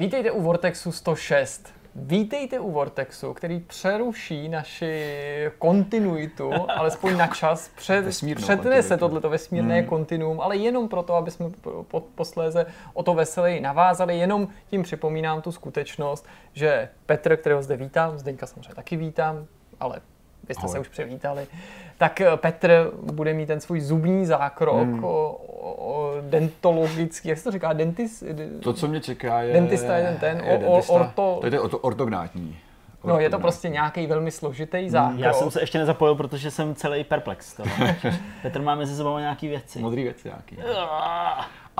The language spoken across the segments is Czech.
Vítejte u Vortexu 106. Vítejte u Vortexu, který přeruší naši kontinuitu, alespoň na čas, před, kontinuitu. tohleto vesmírné hmm. kontinuum, ale jenom proto, aby jsme po, po, posléze o to veseleji navázali. Jenom tím připomínám tu skutečnost, že Petr, kterého zde vítám, Zdeňka samozřejmě taky vítám, ale vy jste Ahoj. se už přivítali, tak eh, Petr bude mít ten svůj zubní zákrok hmm. o, o, o dentologický, jak se to říká, dentis, To, co mě čeká, je... Dentista je ten ten, je o- o- dentista. orto- To je to ortognátní. No, je to prostě nějaký velmi složitý zákrok. Já jsem se ještě nezapojil, protože jsem celý perplex. Petr má mezi sebou nějaký věci. Modrý věci nějaký.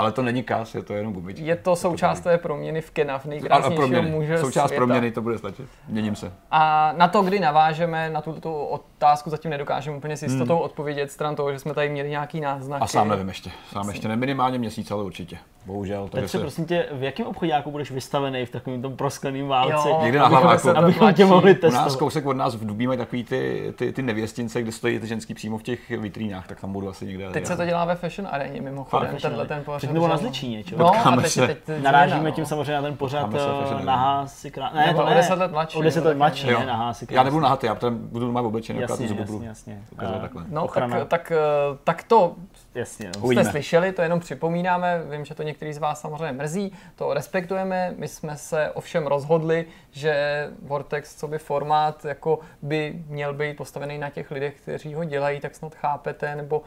Ale to není kas, je to jenom gumička. Je to součást té proměny v Kena, v nejkrásnějšího muže Součást světa. proměny, to bude stačit. Měním se. A na to, kdy navážeme, na tuto otázku zatím nedokážeme úplně s jistotou odpovědět, stran toho, že jsme tady měli nějaký náznaky. Hmm. A sám nevím ještě. Sám ještě ne minimálně měsíc, ale určitě. Bohužel. Takže se... prosím tě, v jakém obchodáku budeš vystavený v takovém tom proskleném válci? Jo, Někde na hlaváku. Abychom tě mohli U nás testovat. kousek od nás v Dubí mají takový ty, ty, ty nevěstince, kde stojí ty ženský přímo v těch vitrínách, tak tam budu asi někde. Teď se to dělá ve Fashion aréně mimochodem, tenhle ten pořad. Nebo na Zličíně, čo? No, a teď, se. teď, teď Narážíme změna, tím no. samozřejmě na ten v Fashion eh, nahá si krá... Ne, Nebo to o ne. 10 let mladší, O 10 nebo let mladší, ne, nahá si Já nebudu nahatý, já tam budu normálně oblečený, akorát ty Jasně, zuby budu jasně, jasně. ukazovat Eh, takhle. No, tak, tak, eh, tak to Jasně, no. jste slyšeli, to jenom připomínáme, vím, že to některý z vás samozřejmě mrzí, to respektujeme, my jsme se ovšem rozhodli, že Vortex, co by formát, jako by měl být postavený na těch lidech, kteří ho dělají, tak snad chápete, nebo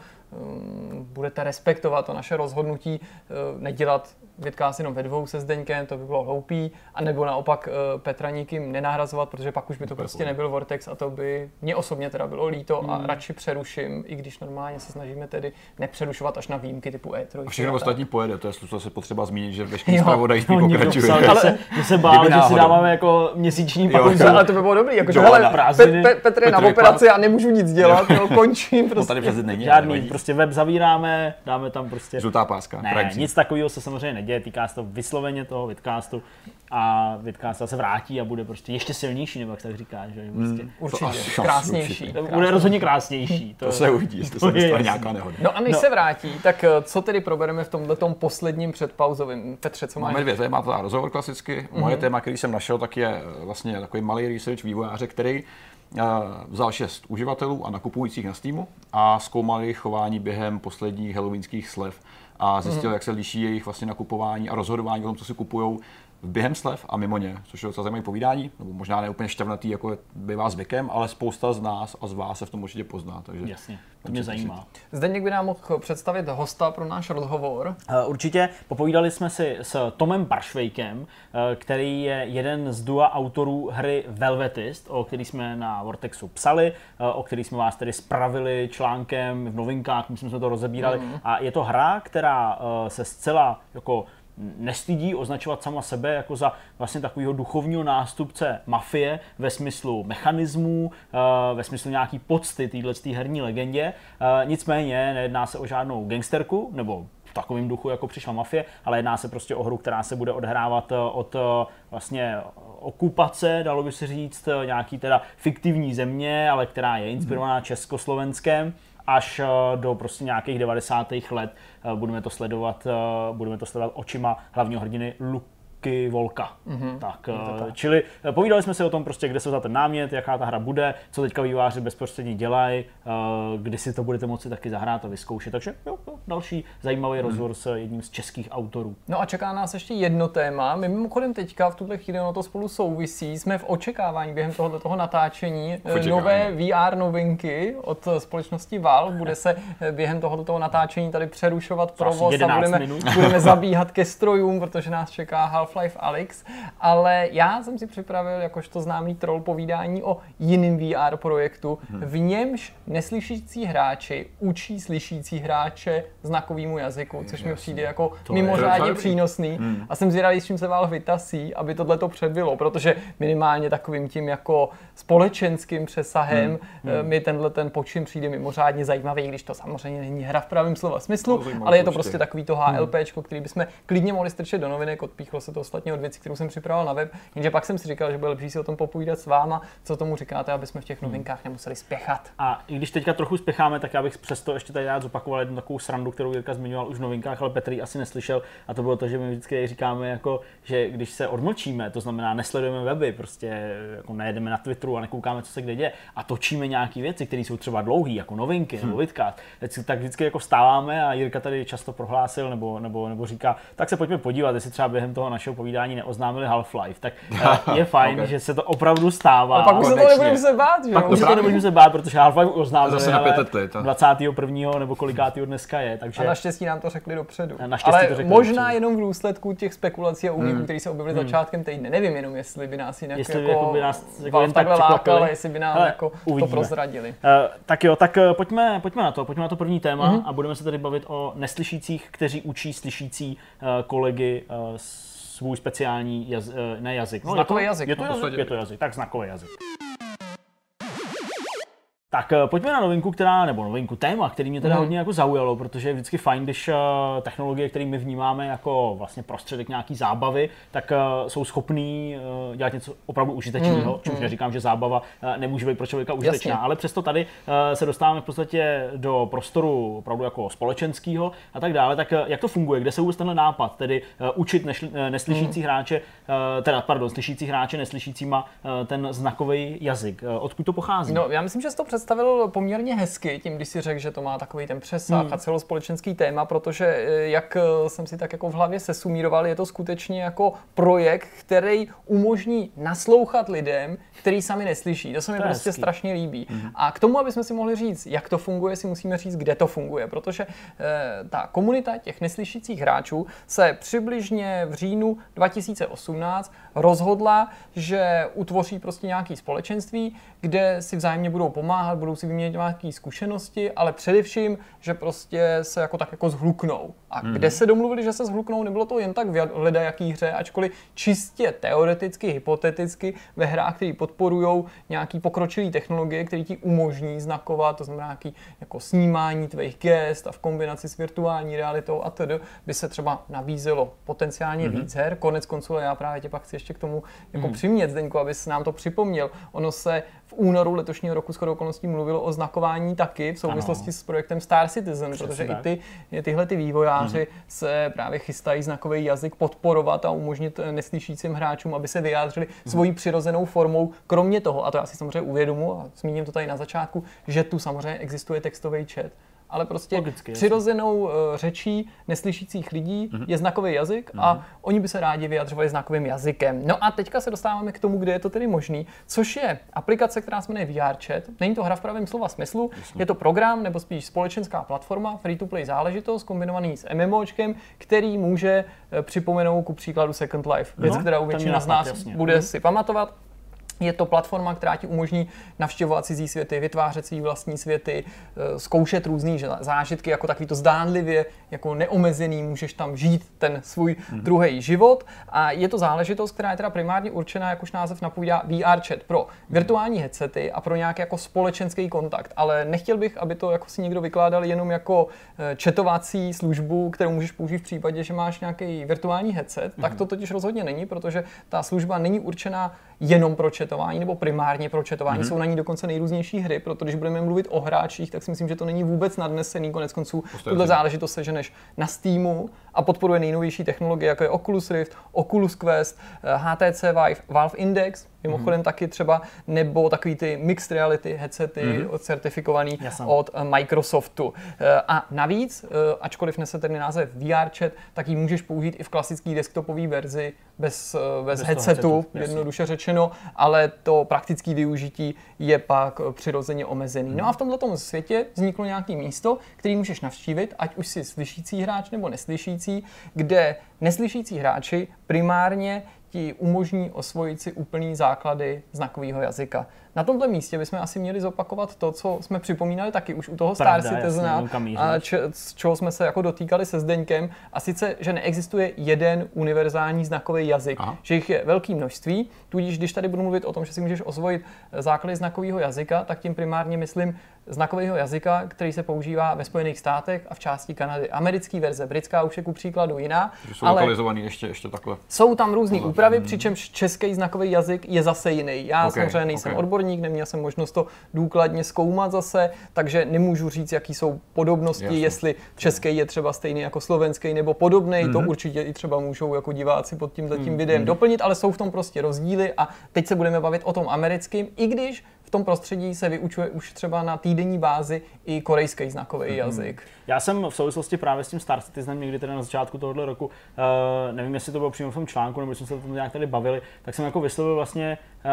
budete respektovat to naše rozhodnutí, uh, nedělat Vidcast jenom ve dvou se Zdeňkem, to by bylo hloupý, a nebo naopak uh, Petra nikým nenahrazovat, protože pak už by to prostě nebyl Vortex a to by mě osobně teda bylo líto a radši přeruším, i když normálně se snažíme tedy nepřerušovat až na výjimky typu E3. A všechno ostatní pojede, to je to se potřeba zmínit, že veškerý zpravodajství No, pokračuje. psal, Ale- se, že se bál, že si dáváme jako měsíční pauzu. Ale to by bylo dobrý, jakože hele, na Pe-. Pe- Petr je na operaci a nemůžu nic dělat, jo, končím No prostě. tady není. Žádný, prostě web zavíráme, dáme tam prostě... Žlutá páska. Ne, nic takového se samozřejmě neděje, týká se to vysloveně toho vidcastu a vidcast se vrátí a bude prostě ještě silnější, nebo jak se tak říká, že prostě. Určitě, asi- krásnější. určitě. To bude rozhodně krásnější. To se uvidí, jestli se to je nestane jasný. nějaká nehoda. No a než No. se vrátí, tak eh, co tedy probereme v tomhle posledním předpauzovém? Petře, co máš? Máme dvě témata, rozhovor klasicky. Mhm. Moje téma, který jsem našel, tak je eh, vlastně takový malý research vývojáře, který eh, vzal šest uživatelů a nakupujících na Steamu a zkoumal jejich chování během posledních halloweenských slev a zjistil, Mhm. jak se liší jejich vlastně nakupování a rozhodování o tom, co si kupují během slev a mimo ně, což je docela zajímavé povídání, nebo možná ne úplně šťavnatý, jako bývá zvykem, ale spousta z nás a z vás se v tom určitě pozná. Takže Jasně, to mě zajímá. Zdeněk by nám mohl představit hosta pro náš rozhovor. Eh, Určitě popovídali jsme si s Tomem Baršvejkem, eh, který je jeden z dua autorů hry Velvetist, o který jsme na Vortexu psali, eh, o který jsme vás tedy spravili článkem v novinkách, myslím, jsme to rozebírali. A je to hra, která se zcela jako nestydí označovat sama sebe jako za vlastně takového duchovního nástupce mafie ve smyslu mechanismů, eh, ve smyslu nějaký pocty téhle herní legendě. Eh, Nicméně nejedná se o žádnou gangsterku, nebo v takovém duchu, jako přišla mafie, ale jedná se prostě o hru, která se bude odhrávat eh, od vlastně okupace, dalo by se říct, nějaký teda fiktivní země, ale která je inspirovaná Československem až eh, do prostě nějakých 90. let eh, budeme to sledovat, eh, budeme to sledovat očima hlavního hrdiny Luky Volka. Mm-hmm. Tak, eh, čili eh, povídali jsme si o tom prostě, kde se vzal ten námět, jaká ta hra bude, co teďka výváři bezprostředně dělají, eh, kdy si to budete moci taky zahrát a vyzkoušet. Takže jo, jo, další zajímavý rozhovor s jedním z českých autorů. No a čeká nás ještě jedno téma. My mimochodem teďka v tuhle chvíli ono to spolu souvisí. Jsme v očekávání během tohoto toho natáčení očekávání. nové VR novinky od společnosti Valve. Bude se během tohoto toho natáčení tady přerušovat provoz a 11 budeme, minut. budeme zabíhat ke strojům, protože nás čeká Half-Life Alyx. Ale já jsem si připravil jakožto známý troll povídání o jiném VR projektu, v němž neslyšící hráči učí slyšící hráče znakovému jazyku, což mi přijde jako je mimořádně dobrý. přínosný. A jsem zvědavý, s čím se Valve vytasí, aby tohle to předbylo, protože minimálně takovým tím jako společenským přesahem hmm. mi tenhle ten počin přijde mimořádně zajímavý, když to samozřejmě není hra v pravém slova smyslu, ale je to prostě takový to HLPčko, který bychom klidně mohli strčet do novinek, odpíchlo se to ostatně od věcí, kterou jsem připravoval na web, jenže pak jsem si říkal, že bude lepší si o tom popovídat s váma, co tomu říkáte, aby jsme v těch novinkách nemuseli spěchat. A i když teďka trochu spěcháme, tak já bych přesto ještě tady rád zopakoval jednu takovou srandu, kterou Jirka zmiňoval už v novinkách, ale Petr ji asi neslyšel. A to bylo to, že my vždycky říkáme, jako, že když se odmlčíme, to znamená nesledujeme weby, prostě jako nejedeme na Twitteru a nekoukáme, co se kde děje, a točíme nějaké věci, které jsou třeba dlouhé, jako novinky hmm. nebo vidcast, tak vždycky jako vstáváme a Jirka tady často prohlásil nebo, nebo, nebo říká, tak se pojďme podívat, jestli třeba během toho našeho povídání neoznámili Half-Life. Tak eh, je fajn, okay. že se to opravdu stává. A pak už se to nebudeme se bát, že? Pak už se to nebudeme se bát, protože Half-Life oznámili, Zase na pět let, 21. nebo kolikátýho dneska je. Takže... A naštěstí nám to řekli dopředu. Ale to řekli možná dopředu. jenom v důsledku těch spekulací a úniků, hmm. které se objevily hmm. začátkem týdne. Nevím jenom, jestli by nás jinak jestli jako, jako by nás jako jen tak lákali, jestli by nám Hele, jako to prozradili. Uh, tak jo, tak uh, pojďme, pojďme na to, pojďme na to první téma mm-hmm. a budeme se tady bavit o neslyšících, kteří učí slyšící uh, kolegy uh, svůj speciální jaz, uh, ne jazyk. No, znakový jazyk. Je to, jazyk, je to jazyk, tak znakový jazyk. Tak eh, pojďme na novinku, která, nebo novinku, téma, který mě teda mm. hodně jako zaujalo, protože je vždycky fajn, když uh, technologie, které my vnímáme jako vlastně prostředek nějaký zábavy, tak uh, jsou schopný dělat něco opravdu užitečného, mm. čímž mm. neříkám, že zábava nemůže být pro člověka užitečná, Jasně. ale přesto tady se dostáváme v podstatě do prostoru opravdu jako společenského a tak dále. Tak jak to funguje, kde se vůbec tenhle nápad, tedy učit nešli, neslyšící mm. hráče, teda pardon, slyšící hráče neslyšícíma ten znakový jazyk. Odkud to pochází? No, já myslím, že to přes představil poměrně hezky, tím, když si řekl, že to má takový ten přesah hmm. a celospolečenský téma, protože eh, jak eh, jsem si tak jako v hlavě sesumíroval, je to skutečně jako projekt, který umožní naslouchat lidem, který sami neslyší. To se mi to prostě hezký. strašně líbí. Hmm. A k tomu, aby jsme si mohli říct, jak to funguje, si musíme říct, kde to funguje, protože eh, ta komunita těch neslyšících hráčů se přibližně v říjnu 2018 rozhodla, že utvoří prostě nějaký společenství, kde si vzájemně budou pomáhat, budou si vyměnit nějaké zkušenosti, ale především, že prostě se jako tak jako zhluknou. A mm. kde se domluvili, že se zhluknou, nebylo to jen tak v jaký hře, ačkoliv čistě teoreticky, hypoteticky ve hrách, které podporují nějaký pokročilý technologie, které ti umožní znakovat, to znamená nějaký jako snímání tvých gest a v kombinaci s virtuální realitou a tedy by se třeba nabízelo potenciálně mm. víc her. Konec konců, já právě tě pak chci ještě k tomu jako mm. přimět, Zdeňku, abys nám to připomněl. Ono se v únoru letošního roku skoro okolností mluvilo o znakování taky v souvislosti ano. s projektem Star Citizen, Přesně protože tak. i ty, tyhle ty vývojáři mm-hmm. se právě chystají znakový jazyk podporovat a umožnit neslyšícím hráčům, aby se vyjádřili mm-hmm. svojí přirozenou formou. Kromě toho, a to já si samozřejmě uvědomu a zmíním to tady na začátku, že tu samozřejmě existuje textový chat ale prostě Logicky, přirozenou jasný. Eh, řečí neslyšících lidí mm-hmm. je znakový jazyk mm-hmm. a oni by se rádi vyjadřovali znakovým jazykem. No a teďka se dostáváme k tomu, kde je to tedy možný, což je aplikace, která se jmenuje VRChat. Není to hra v pravém slova smyslu, Jasně. je to program nebo spíš společenská platforma, free-to-play záležitost kombinovaný s MMOčkem, který může eh, připomenout ku příkladu Second Life. Věc, no, kterou většina z nás jasně. bude mm-hmm. si pamatovat. Je to platforma, která ti umožní navštěvovat cizí světy, vytvářet svý vlastní světy, eh, zkoušet různé zážitky, jako takový to zdánlivě, jako neomezený, můžeš tam žít ten svůj mm-hmm. druhý život. A je to záležitost, která je teda primárně určená, jak už název napovídá, VR chat pro virtuální headsety a pro nějaký jako společenský kontakt. Ale nechtěl bych, aby to jako si někdo vykládal jenom jako četovací eh, službu, kterou můžeš použít v případě, že máš nějaký virtuální headset. Mm-hmm. Tak to totiž rozhodně není, protože ta služba není určená jenom pro četování nebo primárně pro četování. Mm-hmm. Jsou na ní dokonce nejrůznější hry, protože když budeme mluvit o hráčích, tak si myslím, že to není vůbec nadnesený. Konec konců tuhle záležitost seženeš na Steamu a podporuje nejnovější technologie, jako je Oculus Rift, Oculus Quest, HTC eh, Vive, Valve Index, mimochodem mm-hmm. taky třeba, nebo takový ty mixed reality headsety mm-hmm. certifikovaný Jasně. od eh, Microsoftu. Eh, a navíc, ačkoliv nese ten název VR chat, tak ji můžeš použít i v klasické desktopové verzi bez, bez, bez headsetu, headsetu jednoduše řečeno, ale to praktické využití je pak přirozeně omezený. Mm-hmm. No a v tomto světě vzniklo nějaké místo, který můžeš navštívit, ať už si slyšící hráč nebo neslyšící, kde neslyšící hráči primárně ti umožní osvojit si úplný základy znakového jazyka. Na tomto místě bychom asi měli zopakovat to, co jsme připomínali taky už u toho Star Pravda, Citizena, jasně, a č- z čeho jsme se jako dotýkali se Zdeňkem, a sice, že neexistuje jeden univerzální znakový jazyk, Aha. že jich je velké množství, tudíž když tady budu mluvit o tom, že si můžeš osvojit základy znakového jazyka, tak tím primárně myslím znakového jazyka, který se používá ve Spojených státech a v části Kanady. Americký verze, britská už je ku příkladu jiná, Že jsou ale lokalizovaný ještě, ještě takhle. jsou tam různé úpravy, přičemž český znakový jazyk je zase jiný. Já Ok, samozřejmě nejsem ok. odborník, neměl jsem možnost to důkladně zkoumat zase, takže nemůžu říct, jaký jsou podobnosti, Jasně. jestli český je třeba stejný jako slovenský nebo podobný. To Mhm. určitě i třeba můžou jako diváci pod tím videem doplnit, ale jsou v tom prostě rozdíly a teď se budeme bavit o tom americkým, i když v tom prostředí se vyučuje už třeba na týdenní bázi i korejský znakový jazyk. Já jsem v souvislosti právě s tím Star Citizenem někdy teda na začátku tohoto roku, uh, nevím, jestli to bylo přímo v tom článku, nebo jsme se o tom nějak tady bavili, tak jsem jako vyslovil vlastně uh,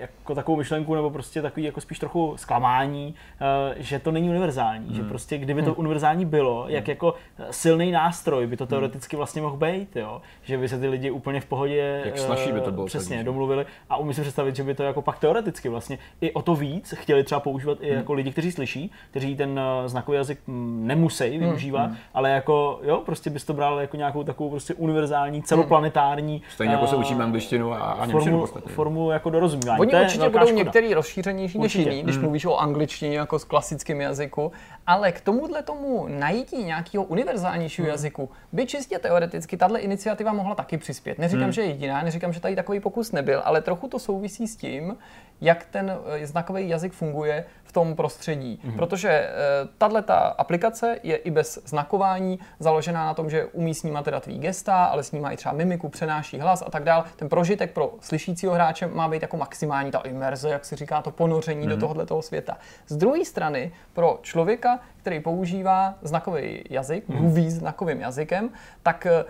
jako takovou myšlenku, nebo prostě takový jako spíš trochu zklamání, uh, že to není univerzální, Hmm. že prostě kdyby to univerzální bylo, jak jako silný nástroj by to teoreticky vlastně mohl být, jo? že by se ty lidi úplně v pohodě Jak by to bylo přesně celý. domluvili a umím si představit, že by to jako pak teoreticky vlastně i o to víc chtěli třeba používat i jako lidi, kteří slyší, kteří ten znakový jazyk mm, nemusí využívat, ale jako jo, prostě bys to bral jako nějakou takovou prostě univerzální, celoplanetární Stejně jako se eh, učíme angličtinu a, a formu, formu jako dorozumění. Oni to je určitě budou škoda. některý rozšířenější než jiný, když mluvíš o angličtině jako s klasickým jazyku, ale k tomuhle tomu najítí nějakého univerzálnějšího jazyku by čistě teoreticky tahle iniciativa mohla taky přispět. Neříkám, že je jediná, neříkám, že tady takový pokus nebyl, ale trochu to souvisí s tím, jak ten eh, znakový jazyk funguje v tom prostředí. Protože tahle ta aplikace je i bez znakování založená na tom, že umí snímat teda tvý gesta, ale snímá i třeba mimiku, přenáší hlas a tak dál. Ten prožitek pro slyšícího hráče má být jako maximální ta imerze, jak se říká, to ponoření do tohoto světa. Z druhé strany, pro člověka, který používá znakový jazyk, mluví znakovým jazykem, tak e,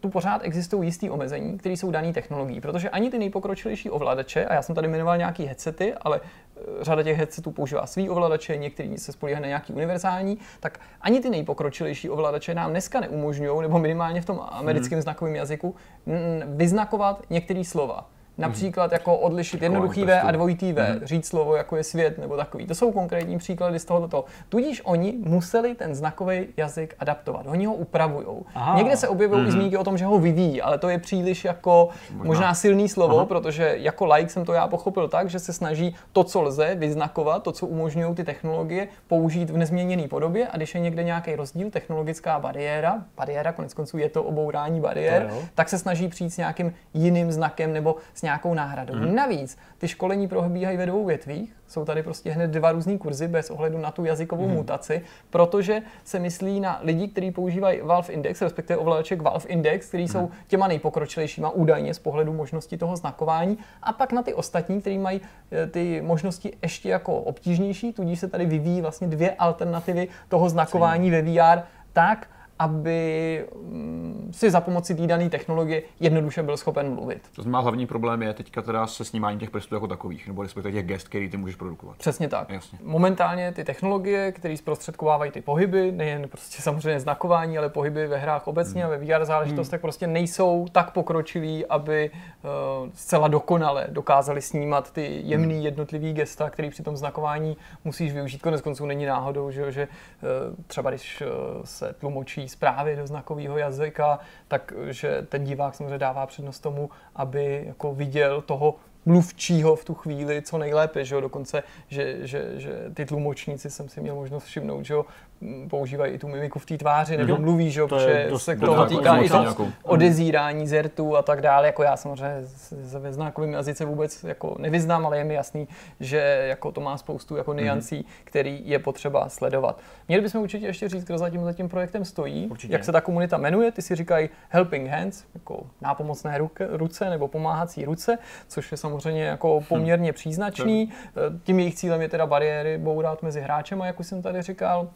tu pořád existují jistý omezení, které jsou dané technologií, protože ani ty nejpokročilejší ovladače, a já jsem tady jmenoval nějaký headsety, ale e, řada těch headsetů používá svý ovladače, některý se spolíhají na nějaký univerzální, tak ani ty nejpokročilejší ovladače nám dneska neumožňují, nebo minimálně v tom americkém znakovém jazyku, vyznakovat některé slova. Například jako odlišit jednoduchý V a dvojitý V, říct slovo jako je svět nebo takový. To jsou konkrétní příklady z tohoto. Tudíž oni museli ten znakový jazyk adaptovat. Oni ho upravují. Někde se objevují i zmínky o tom, že ho vyvíjí, ale to je příliš jako možná silný slovo, Aha. protože jako like jsem to já pochopil tak, že se snaží to, co lze vyznakovat, to, co umožňují ty technologie, použít v nezměněné podobě a když je někde nějaký rozdíl, technologická bariéra, bariéra, konec konců je to obourání bariér, To jo. tak se snaží přijít s nějakým jiným znakem nebo s nějakou náhradou. Mhm. Navíc ty školení probíhají ve dvou větvích, jsou tady prostě hned dva různý kurzy bez ohledu na tu jazykovou Mhm. mutaci, protože se myslí na lidi, kteří používají Valve Index, respektive ovladaček Valve Index, který Mhm. jsou těma nejpokročilejšíma údajně z pohledu možnosti toho znakování, a pak na ty ostatní, kteří mají eh, ty možnosti ještě jako obtížnější, tudíž se tady vyvíjí vlastně dvě alternativy toho znakování ve VR tak, aby mm, si za pomoci té dané technologie jednoduše byl schopen mluvit. To znamená, hlavní problém je teďka teda se snímáním těch prstů jako takových, nebo respektive těch gest, který ty můžeš produkovat. Přesně tak. Jasně. Momentálně ty technologie, které zprostředkovávají ty pohyby, nejen prostě samozřejmě znakování, ale pohyby ve hrách obecně Hmm. a ve VR záležitostech prostě nejsou tak pokročilí, aby uh, zcela dokonale dokázali snímat ty jemný Hmm. jednotlivý gesta, který při tom znakování musíš využít. Konec konců není náhodou, že, že uh, třeba když uh, se tlumočí zprávy do znakového jazyka, tak že ten divák samozřejmě dává přednost tomu, aby jako viděl toho mluvčího v tu chvíli co nejlépe, že jo? dokonce, že, že, že ty tlumočníci jsem si měl možnost všimnout, že jo? používají i tu mimiku v té tváři, nebo Jo. mluví, že jo? Protože se k týká i to nějakou. odezírání zertů a tak dále, jako já samozřejmě se ve znakovém jazyce vůbec jako nevyznám, ale je mi jasný, že jako to má spoustu jako niancí, který je potřeba sledovat. Měli bychom určitě ještě říct, kdo za tím, za tím projektem stojí, Určitě. jak se ta komunita jmenuje, ty si říkají Helping Hands, jako nápomocné ruce nebo pomáhací ruce, což je samozřejmě jako poměrně příznačný. Eh, Tím jejich cílem je teda bariéry bourat mezi hráčem, jak už jsem tady říkal.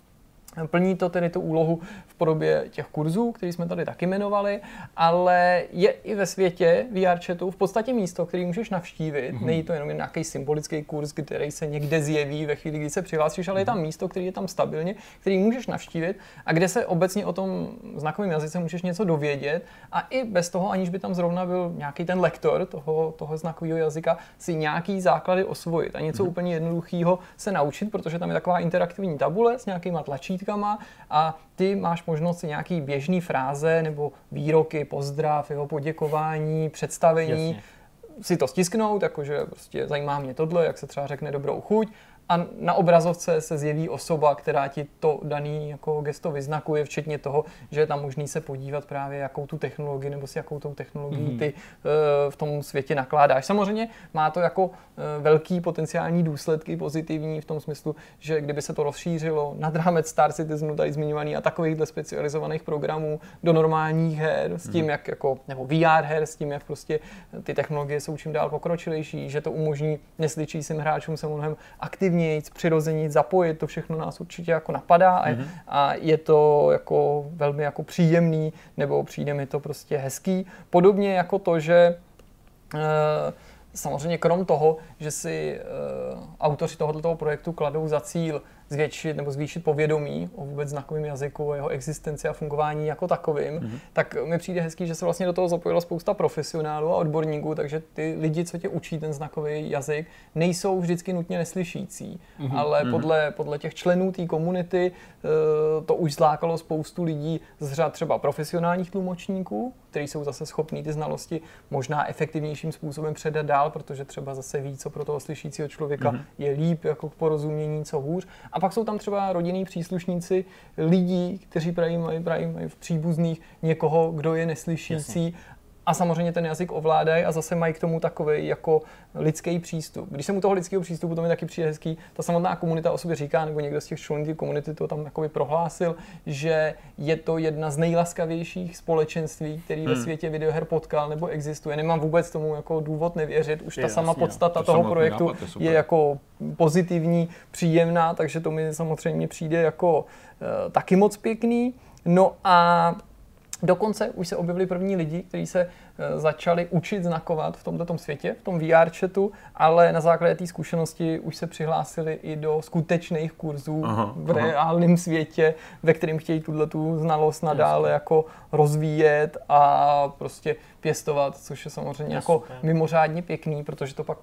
Plní to tedy tu úlohu v podobě těch kurzů, který jsme tady taky jmenovali, ale je i ve světě VR chatu v podstatě místo, který můžeš navštívit. Mm-hmm. Není to jenom nějaký symbolický kurz, který se někde zjeví ve chvíli, kdy se přihlásíš, ale je tam mhm. místo, který je tam stabilně, který můžeš navštívit a kde se obecně o tom znakovém jazyce můžeš něco dovědět a i bez toho, aniž by tam zrovna byl nějaký ten lektor toho, toho znakového jazyka, si nějaký základy osvojit a něco mm-hmm. úplně jednoduchého se naučit, protože tam je taková interaktivní tabule s nějakýma tlačítky tlačítkama a ty máš možnost si nějaký běžný fráze nebo výroky, pozdrav, jeho poděkování, představení, Jasně. si to stisknout, jakože prostě zajímá mě tohle, jak se třeba řekne dobrou chuť a na obrazovce se zjeví osoba, která ti to daný jako gesto vyznakuje, včetně toho, že je tam možný se podívat právě, jakou tu technologii nebo s jakou tou technologií mm-hmm. ty uh, v tom světě nakládáš. Samozřejmě má to jako uh, velký potenciální důsledky pozitivní v tom smyslu, že kdyby se to rozšířilo nad rámec Star Citizenu, tady zmiňovaný a takovýchhle specializovaných programů do normálních her, s tím, mm-hmm. jak jako, nebo VR her, s tím, jak prostě ty technologie jsou čím dál pokročilejší, že to umožní neslyčícím hráčům se mnohem aktivně přírodněji, přirozeně zapojit, to všechno nás určitě jako napadá mm-hmm. a je to jako velmi jako příjemný, nebo přijde mi to prostě hezký. Podobně jako to, že e, samozřejmě krom toho, že si e, autoři tohoto projektu kladou za cíl zvětšit nebo zvýšit povědomí o vůbec znakovém jazyku, o jeho existenci a fungování jako takovým, mm-hmm. tak mi přijde hezký, že se vlastně do toho zapojilo spousta profesionálů a odborníků, takže ty lidi, co tě učí ten znakový jazyk, nejsou vždycky nutně neslyšící, mm-hmm. ale mm-hmm. Podle, podle těch členů té komunity eh, to už zlákalo spoustu lidí z řad třeba profesionálních tlumočníků, kteří jsou zase schopní ty znalosti možná efektivnějším způsobem předat dál, protože třeba zase ví, co pro toho slyšícího člověka mm-hmm. je líp jako k porozumění, co hůř. A pak jsou tam třeba rodinní příslušníci lidí, kteří praví, mají, mají v příbuzných někoho, kdo je neslyšící Jasně a samozřejmě ten jazyk ovládají a zase mají k tomu takový jako lidský přístup. Když se mu toho lidského přístupu, to mi taky přijde hezký, ta samotná komunita o sobě říká, nebo někdo z těch členů té komunity to tam jakoby prohlásil, že je to jedna z nejlaskavějších společenství, který hmm. ve světě videoher potkal nebo existuje. Nemám vůbec tomu jako důvod nevěřit, už je, ta sama jasně, podstata to toho projektu nápad, je, je jako pozitivní, příjemná, takže to mi samozřejmě přijde jako uh, taky moc pěkný. No a Dokonce už se objevili první lidi, kteří se eh, začali učit znakovat v tomto světě, v tom VR chatu, ale na základě té zkušenosti už se přihlásili i do skutečných kurzů aha, v reálném světě, ve kterém chtějí tuhle tu znalost nadále Jasně. jako rozvíjet a prostě pěstovat, což je samozřejmě je jako mimořádně pěkný, protože to pak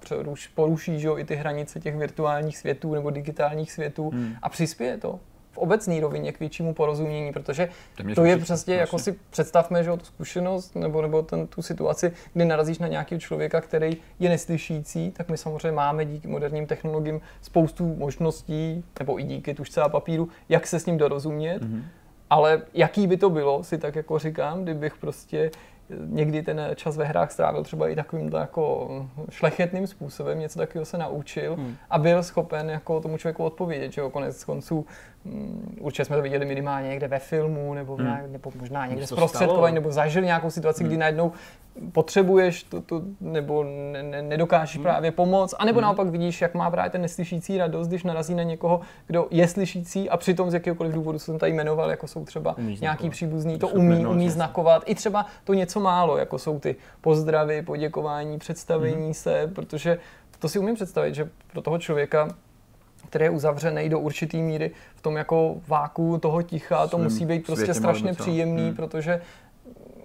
poruší že jo, i ty hranice těch virtuálních světů nebo digitálních světů hmm. a přispěje to v obecné rovině k většímu porozumění, protože to je přesně, jako si představme, že tu zkušenost nebo, nebo ten, tu situaci, kdy narazíš na nějakého člověka, který je neslyšící, tak my samozřejmě máme díky moderním technologiím spoustu možností, nebo i díky tušce a papíru, jak se s ním dorozumět. Mm-hmm. Ale jaký by to bylo, si tak jako říkám, kdybych prostě někdy ten čas ve hrách strávil třeba i takovým jako šlechetným způsobem, něco takového se naučil hmm. a byl schopen jako tomu člověku odpovědět, že jo, konec konců určitě jsme to viděli minimálně někde ve filmu, nebo, v hmm. nějak, nebo možná někde zprostředkovaní, nebo zažili nějakou situaci, hmm. kdy najednou potřebuješ to, to nebo ne, ne, nedokážeš hmm. právě pomoct, anebo hmm. naopak vidíš, jak má právě ten neslyšící radost, když narazí na někoho, kdo je slyšící a přitom z jakéhokoliv důvodu jsem tady jmenoval, jako jsou třeba umí nějaký příbuzný, to umí, umí znakovat, i třeba to něco málo, jako jsou ty pozdravy, poděkování, představení hmm. se, protože to si umím představit, že pro toho člověka který je uzavřený do určitý míry v tom jako váku toho ticha, to musí být prostě strašně příjemný, hmm. protože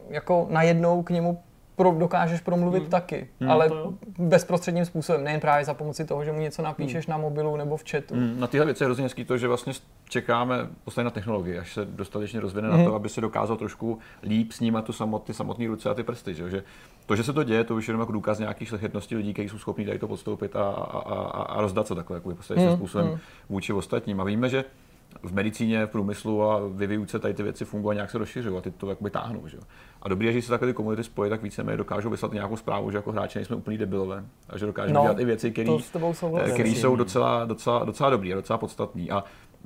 jako najednou k němu pro, dokážeš promluvit hmm. taky, hmm, ale bezprostředním způsobem, nejen právě za pomoci toho, že mu něco napíšeš hmm. na mobilu nebo v chatu. Hmm. Na tyhle věci je hrozně hezký to, že vlastně čekáme posledně na technologii, až se dostatečně rozvine hmm. na to, aby se dokázal trošku líp snímat tu samot, ty samotné ruce a ty prsty. Že? že to, že se to děje, to už je jenom jako důkaz nějakých šlechetností lidí, kteří jsou schopni tady to podstoupit a, a, a, a rozdat se takhle jako hmm. způsobem hmm. vůči ostatním. A víme, že v medicíně, v průmyslu a ve výuce tady ty věci fungují a nějak se rozšiřují a ty to jakoby táhnou. Že? A dobrý je, že se takhle ty komunity spojí, tak víceméně dokážou vyslat nějakou zprávu, že jako hráči nejsme úplný debilové a že dokážeme no, dělat i věci, které jsou docela, docela, docela dobré a docela podstatné. A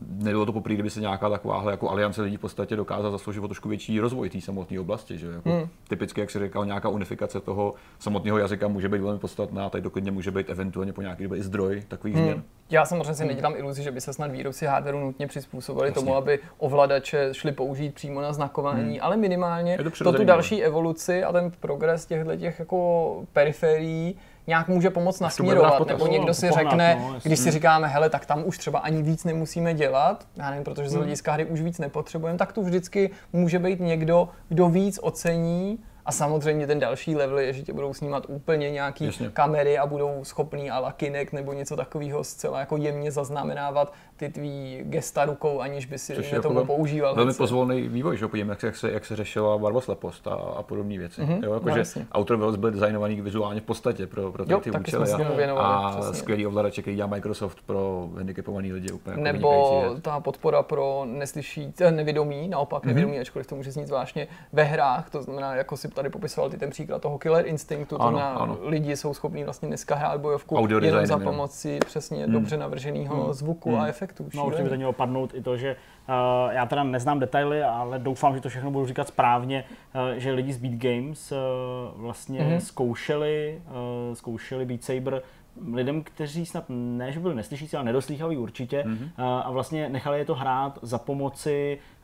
nebylo to poprvé, kdyby se nějaká takováhle jako aliance lidí v podstatě dokázala zasloužit o trošku větší rozvoj té samotné oblasti. Že? Jako hmm. Typicky, jak si říkal, nějaká unifikace toho samotného jazyka může být velmi podstatná, tady dokud může být eventuálně po nějaký době i zdroj takových hmm. změn. Já samozřejmě si hmm. nedělám iluzi, že by se snad výrobci hardwareu nutně přizpůsobili Jasně. tomu, aby ovladače šli použít přímo na znakování, hmm. ale minimálně to, to tu další evoluci a ten progres těchto těch jako periferií nějak může pomoct nasměrovat, nebo někdo si pohnat, řekne, no, když si říkáme, hele, tak tam už třeba ani víc nemusíme dělat, já nevím, protože z hmm. hlediska hry už víc nepotřebujeme, tak tu vždycky může být někdo, kdo víc ocení a samozřejmě ten další level je, že tě budou snímat úplně nějaký Jasně. kamery a budou schopný a Kinect nebo něco takového zcela jako jemně zaznamenávat ty tvý gesta rukou, aniž by si Což tomu jako používal. Velmi pozvolný vývoj, že podívejme, jak se, jak se, jak se řešila barvoslepost a, a podobné věci. Mm-hmm, jo, jako, no, že Outer Worlds byl designovaný vizuálně v podstatě pro, pro jo, ty účely a, věnovali, a skvělý ovladače, který dělá Microsoft pro handicapovaný lidi. Úplně jako Nebo ta podpora pro neslyší, eh, nevědomí, naopak mm-hmm. nevědomí, ačkoliv to může znít zvláštně ve hrách, to znamená, jako si tady popisoval ty ten příklad toho Killer Instinctu, to ano, znamená, ano. lidi jsou schopní vlastně dneska hrát bojovku Audio jenom za pomoci přesně hmm. dobře navrženého hmm. zvuku hmm. a efektů. No určitě by to mělo padnout i to, že uh, já teda neznám detaily, ale doufám, že to všechno budu říkat správně, uh, že lidi z Beat Games uh, vlastně hmm. zkoušeli, uh, zkoušeli Beat Saber lidem, kteří snad ne, že byli neslyšící, ale nedoslýchaví určitě mm-hmm. a vlastně nechali je to hrát za pomoci uh,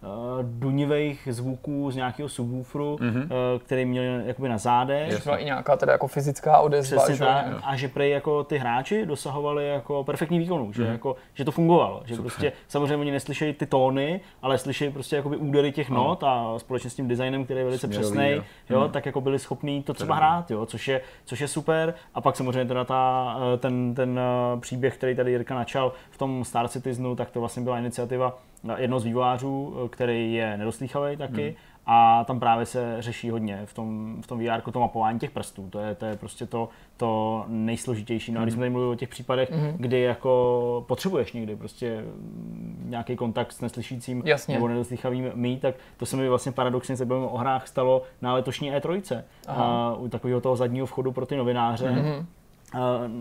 dunivých zvuků z nějakého subwooferu, mm-hmm. uh, který měl jakoby na zádech. Že byla i nějaká teda jako fyzická odezva. Přesně tak. A že prej jako ty hráči dosahovali jako perfektní výkonu, mm-hmm. že, mhm. jako, že to fungovalo. Že Super. prostě samozřejmě oni neslyšeli ty tóny, ale slyšeli prostě jakoby údery těch no. not a společně s tím designem, který je velice přesný, jo, jo, mm. tak jako byli schopní to třeba hrát, jo, což, je, což je super. A pak samozřejmě teda ta, eh, ten, ten příběh, který tady Jirka načal v tom Star Citizenu, tak to vlastně byla iniciativa jednoho z vývojářů, který je nedoslýchavý taky. Hmm. A tam právě se řeší hodně v tom, v tom VR to mapování těch prstů. To je, to je prostě to, to nejsložitější. No a když hmm. jsme tady mluvili o těch případech, mm-hmm. kdy jako potřebuješ někdy prostě nějaký kontakt s neslyšícím Jasně. nebo nedoslýchavým mít, tak to se mi vlastně paradoxně se o hrách stalo na letošní E3. A u takového toho zadního vchodu pro ty novináře. Mm-hmm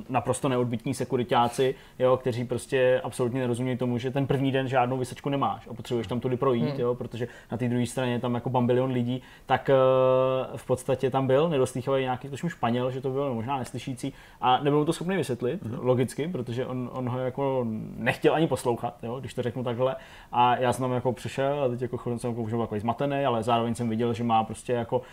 naprosto neodbitní sekuritáci, jo, kteří prostě absolutně nerozumí tomu, že ten první den žádnou vysečku nemáš a potřebuješ tam tudy projít, hmm. jo, protože na té druhé straně tam jako bambilion lidí, tak uh, v podstatě tam byl nedoslýchavý nějaký, tuším Španěl, že to byl možná neslyšící a nebyl to schopný vysvětlit, hmm. logicky, protože on, on ho jako nechtěl ani poslouchat, jo, když to řeknu takhle. A já jsem tam jako přišel a teď jako jsem jako, jako zmatený, ale zároveň jsem viděl, že má prostě jako uh,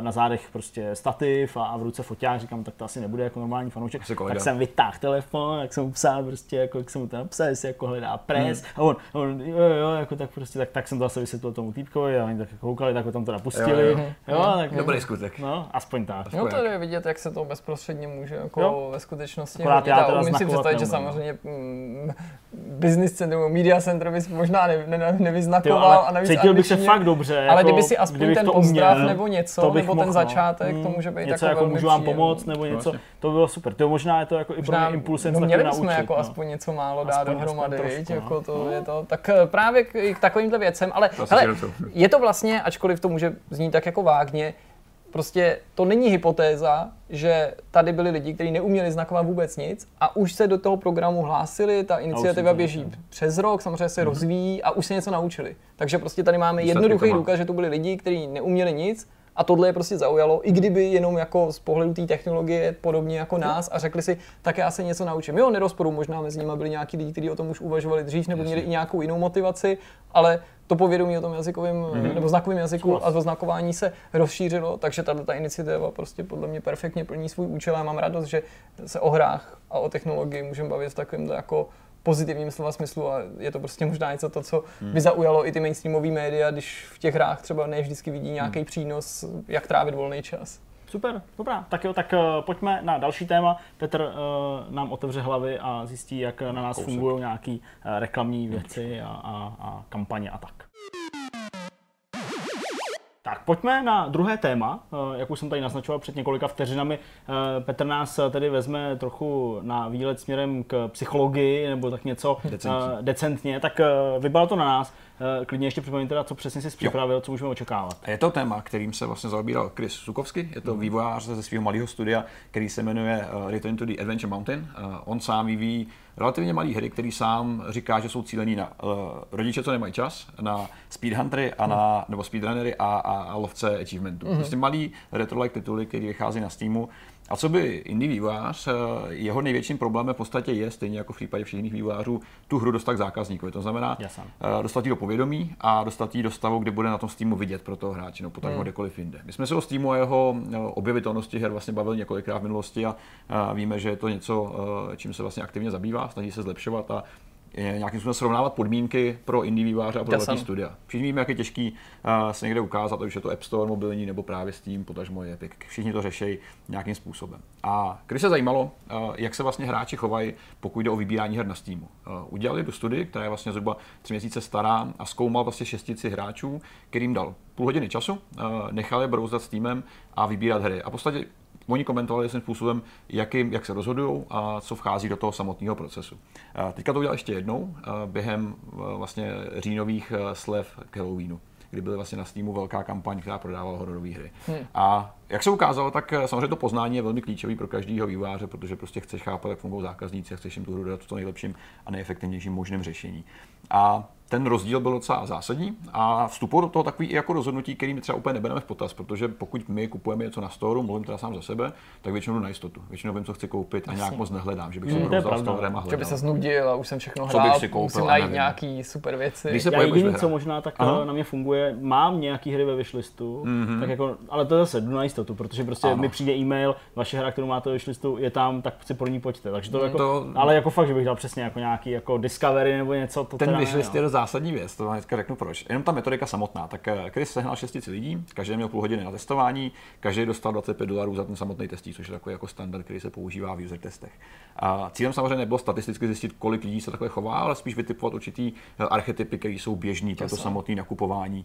na zádech prostě stativ a, a v ruce foťák, říkám, tak to asi nebude jako normální normální fanoušek, tak jsem vytáhl telefon, tak jsem mu psal prostě, jako, jak jsem mu to napsal, jestli jako hledá pres, hmm. a on, on, jo, jo, jako tak prostě, tak, tak jsem to zase vysvětlil tomu týpkovi a oni tak jako koukali, tak ho tam teda pustili. Jo, jo. jo tak, Dobrý skutek. No, aspoň tak. No to je vidět, jak se to bezprostředně může jako jo. ve skutečnosti Akorát já teda umím si představit, že samozřejmě mm, business centrum, media center bys možná ne, ne, nevyznakoval. Jo, a navíc cítil bych se fakt dobře. Ale jako, kdyby si aspoň ten pozdrav nebo něco, nebo ten no. začátek, to může být něco jako můžu vám pomoct, nebo něco, to bylo super. To možná je to jako i pro mě impulsem no, měli bychom naučit, jako no. aspoň něco málo dát aspoň, dohromady, aspoň trošku, jako to no. je to. Tak eh, právě k, k takovýmhle věcem, ale hele, je to vlastně, ačkoliv to může znít tak jako vágně, Prostě to není hypotéza, že tady byli lidi, kteří neuměli znakovat vůbec nic a už se do toho programu hlásili, ta iniciativa běží přes rok, samozřejmě se mm-hmm. rozvíjí a už se něco naučili. Takže prostě tady máme jednoduchý důkaz, že to byli lidi, kteří neuměli nic a tohle je prostě zaujalo, i kdyby jenom jako z pohledu té technologie podobně jako nás a řekli si, tak já se něco naučím. Jo, nerozporu, možná mezi nimi byli nějaký lidi, kteří o tom už uvažovali dřív nebo měli i nějakou jinou motivaci, ale to povědomí o tom jazykovém mm-hmm. nebo znakovém jazyku a oznakování se rozšířilo, takže tato ta iniciativa prostě podle mě perfektně plní svůj účel a mám radost, že se o hrách a o technologii můžeme bavit v takovémhle jako pozitivním slova smyslu a je to prostě možná něco to, co hmm. by zaujalo i ty mainstreamové média, když v těch hrách třeba ne vždycky vidí nějaký hmm. přínos, jak trávit volný čas. Super, dobrá. Tak jo, tak uh, pojďme na další téma. Petr uh, nám otevře hlavy a zjistí, jak na nás fungují nějaké uh, reklamní věci a, a, a kampaně a tak. Tak pojďme na druhé téma, eh, jak už jsem tady naznačoval před několika vteřinami. Eh, Petr nás tedy vezme trochu na výlet směrem k psychologii nebo tak něco decentně. decentně. Tak vybal to na nás. Uh, klidně ještě připomeň teda, co přesně jsi připravil, co můžeme očekávat. Je to téma, kterým se vlastně zaobíral Chris Sukovsky, je to mm. vývojář ze svého malého studia, který se jmenuje uh, Return to the Adventure Mountain. Uh, on sám vyvíjí relativně malé hry, který sám říká, že jsou cílení na uh, rodiče, co nemají čas, na speedhuntery a na, nebo speedrunnery a, a, a lovce achievementů. Mm-hmm. Prostě malý retro-like tituly, které vychází na Steamu a co by indie vývojář, eh, jeho největším problémem v podstatě je, stejně jako v případě všech jiných vývojářů, tu hru dostat k zákazníkovi. To znamená Jasně. Eh, dostat ji do povědomí a dostat ji do stavu, kde bude na tom Steamu vidět pro toho hráče, no potažmo hmm. kdekoliv jinde. My jsme se o Steamu a jeho eh, objevitelnosti her vlastně bavili několikrát v minulosti a víme, že je to něco, čím se vlastně aktivně zabývá, snaží se zlepšovat a nějakým způsobem srovnávat podmínky pro indie výváře a pro velký studia. Všichni víme, jak je těžký uh, se někde ukázat, už je to App Store mobilní nebo právě Steam, potažmo je Epic. Všichni to řeší nějakým způsobem. A když se zajímalo, uh, jak se vlastně hráči chovají, pokud jde o vybírání her na Steamu. Uh, udělali tu studii, která je vlastně zhruba tři měsíce stará a zkoumal vlastně šestici hráčů, kterým dal půl hodiny času, uh, nechali je brouzdat Steamem a vybírat hry. A v podstatě Oni komentovali svým způsobem, jakým, jak se rozhodují a co vchází do toho samotného procesu. Teďka to udělal ještě jednou během vlastně říjnových slev k Halloweenu kdy byly vlastně na Steamu velká kampaň, která prodávala hororové hry. Hmm. A jak se ukázalo, tak samozřejmě to poznání je velmi klíčový pro každého výváře, protože prostě chceš chápat, jak fungují zákazníci a chceš jim tu hru dát v co nejlepším a nejefektivnějším možným řešení. A ten rozdíl byl docela zásadní a vstupují do toho takový i jako rozhodnutí, který my třeba úplně nebereme v potaz, protože pokud my kupujeme něco na storu, mluvím teda sám za sebe, tak většinou na jistotu. Většinou vím, co chci koupit a nějak moc nehledám, že bych si to vzal storem a hledal. Že by se znudil a už jsem všechno hrál, bych si koupil, musím najít nějaký super věci. Když se Já jediný, co možná tak Aha. na mě funguje, mám nějaký hry ve wishlistu, mm-hmm. tak jako, ale to zase jdu na jistotu, protože prostě ano. mi přijde e-mail, vaše hra, kterou máte wishlistu, je tam, tak si pro ní pojďte. Takže to, mm, jako, to... ale jako fakt, že bych dal přesně jako nějaký jako discovery nebo něco. To ten wishlist je zásadní věc, to hnedka řeknu proč. Jenom ta metodika samotná. Tak eh, Chris sehnal šestici lidí, každý měl půl hodiny na testování, každý dostal 25 dolarů za ten samotný testí, což je takový jako standard, který se používá v user testech. A cílem samozřejmě nebylo statisticky zjistit, kolik lidí se takhle chová, ale spíš vytipovat určitý eh, archetypy, které jsou běžný pro to samotné nakupování.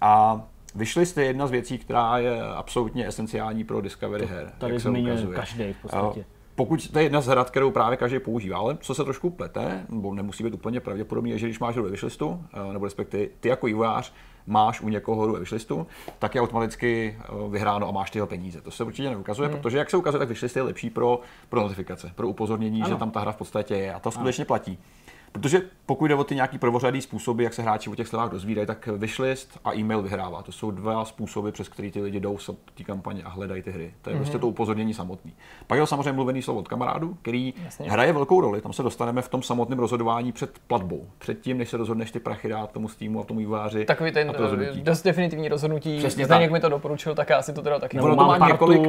A Vyšli jste jedna z věcí, která je absolutně esenciální pro Discovery her. Tady zmiňuje každý v podstatě. Uh, pokud to je jedna z hrad, kterou právě každý používá, ale co se trošku plete, nebo nemusí být úplně pravděpodobně, že když máš hru ve wishlistu, eh, nebo respektive ty jako vývojář máš u někoho hru ve wishlistu, tak je automaticky eh, vyhráno a máš tyho peníze. To se určitě neukazuje, hmm. protože jak se ukazuje, tak wishlist je lepší pro, pro notifikace, pro upozornění, ano. že tam ta hra v podstatě je a to skutečně ano. platí. Protože pokud jde o ty nějaký prvořadý způsoby, jak se hráči o těch slevách dozvídají, tak wishlist a e-mail vyhrává. To jsou dva způsoby, přes které ty lidi jdou v té kampaně a hledají ty hry. To je mm-hmm. prostě to upozornění samotný. Pak je to samozřejmě mluvený slovo od kamarádu, který Jasně. hraje velkou roli. Tam se dostaneme v tom samotném rozhodování před platbou. Předtím, než se rozhodneš ty prachy dát tomu Steamu a tomu výváři. Takový ten eh, dost definitivní rozhodnutí. Přesně tak. mi to doporučil, tak já si to teda taky. Ono to má partu, několik,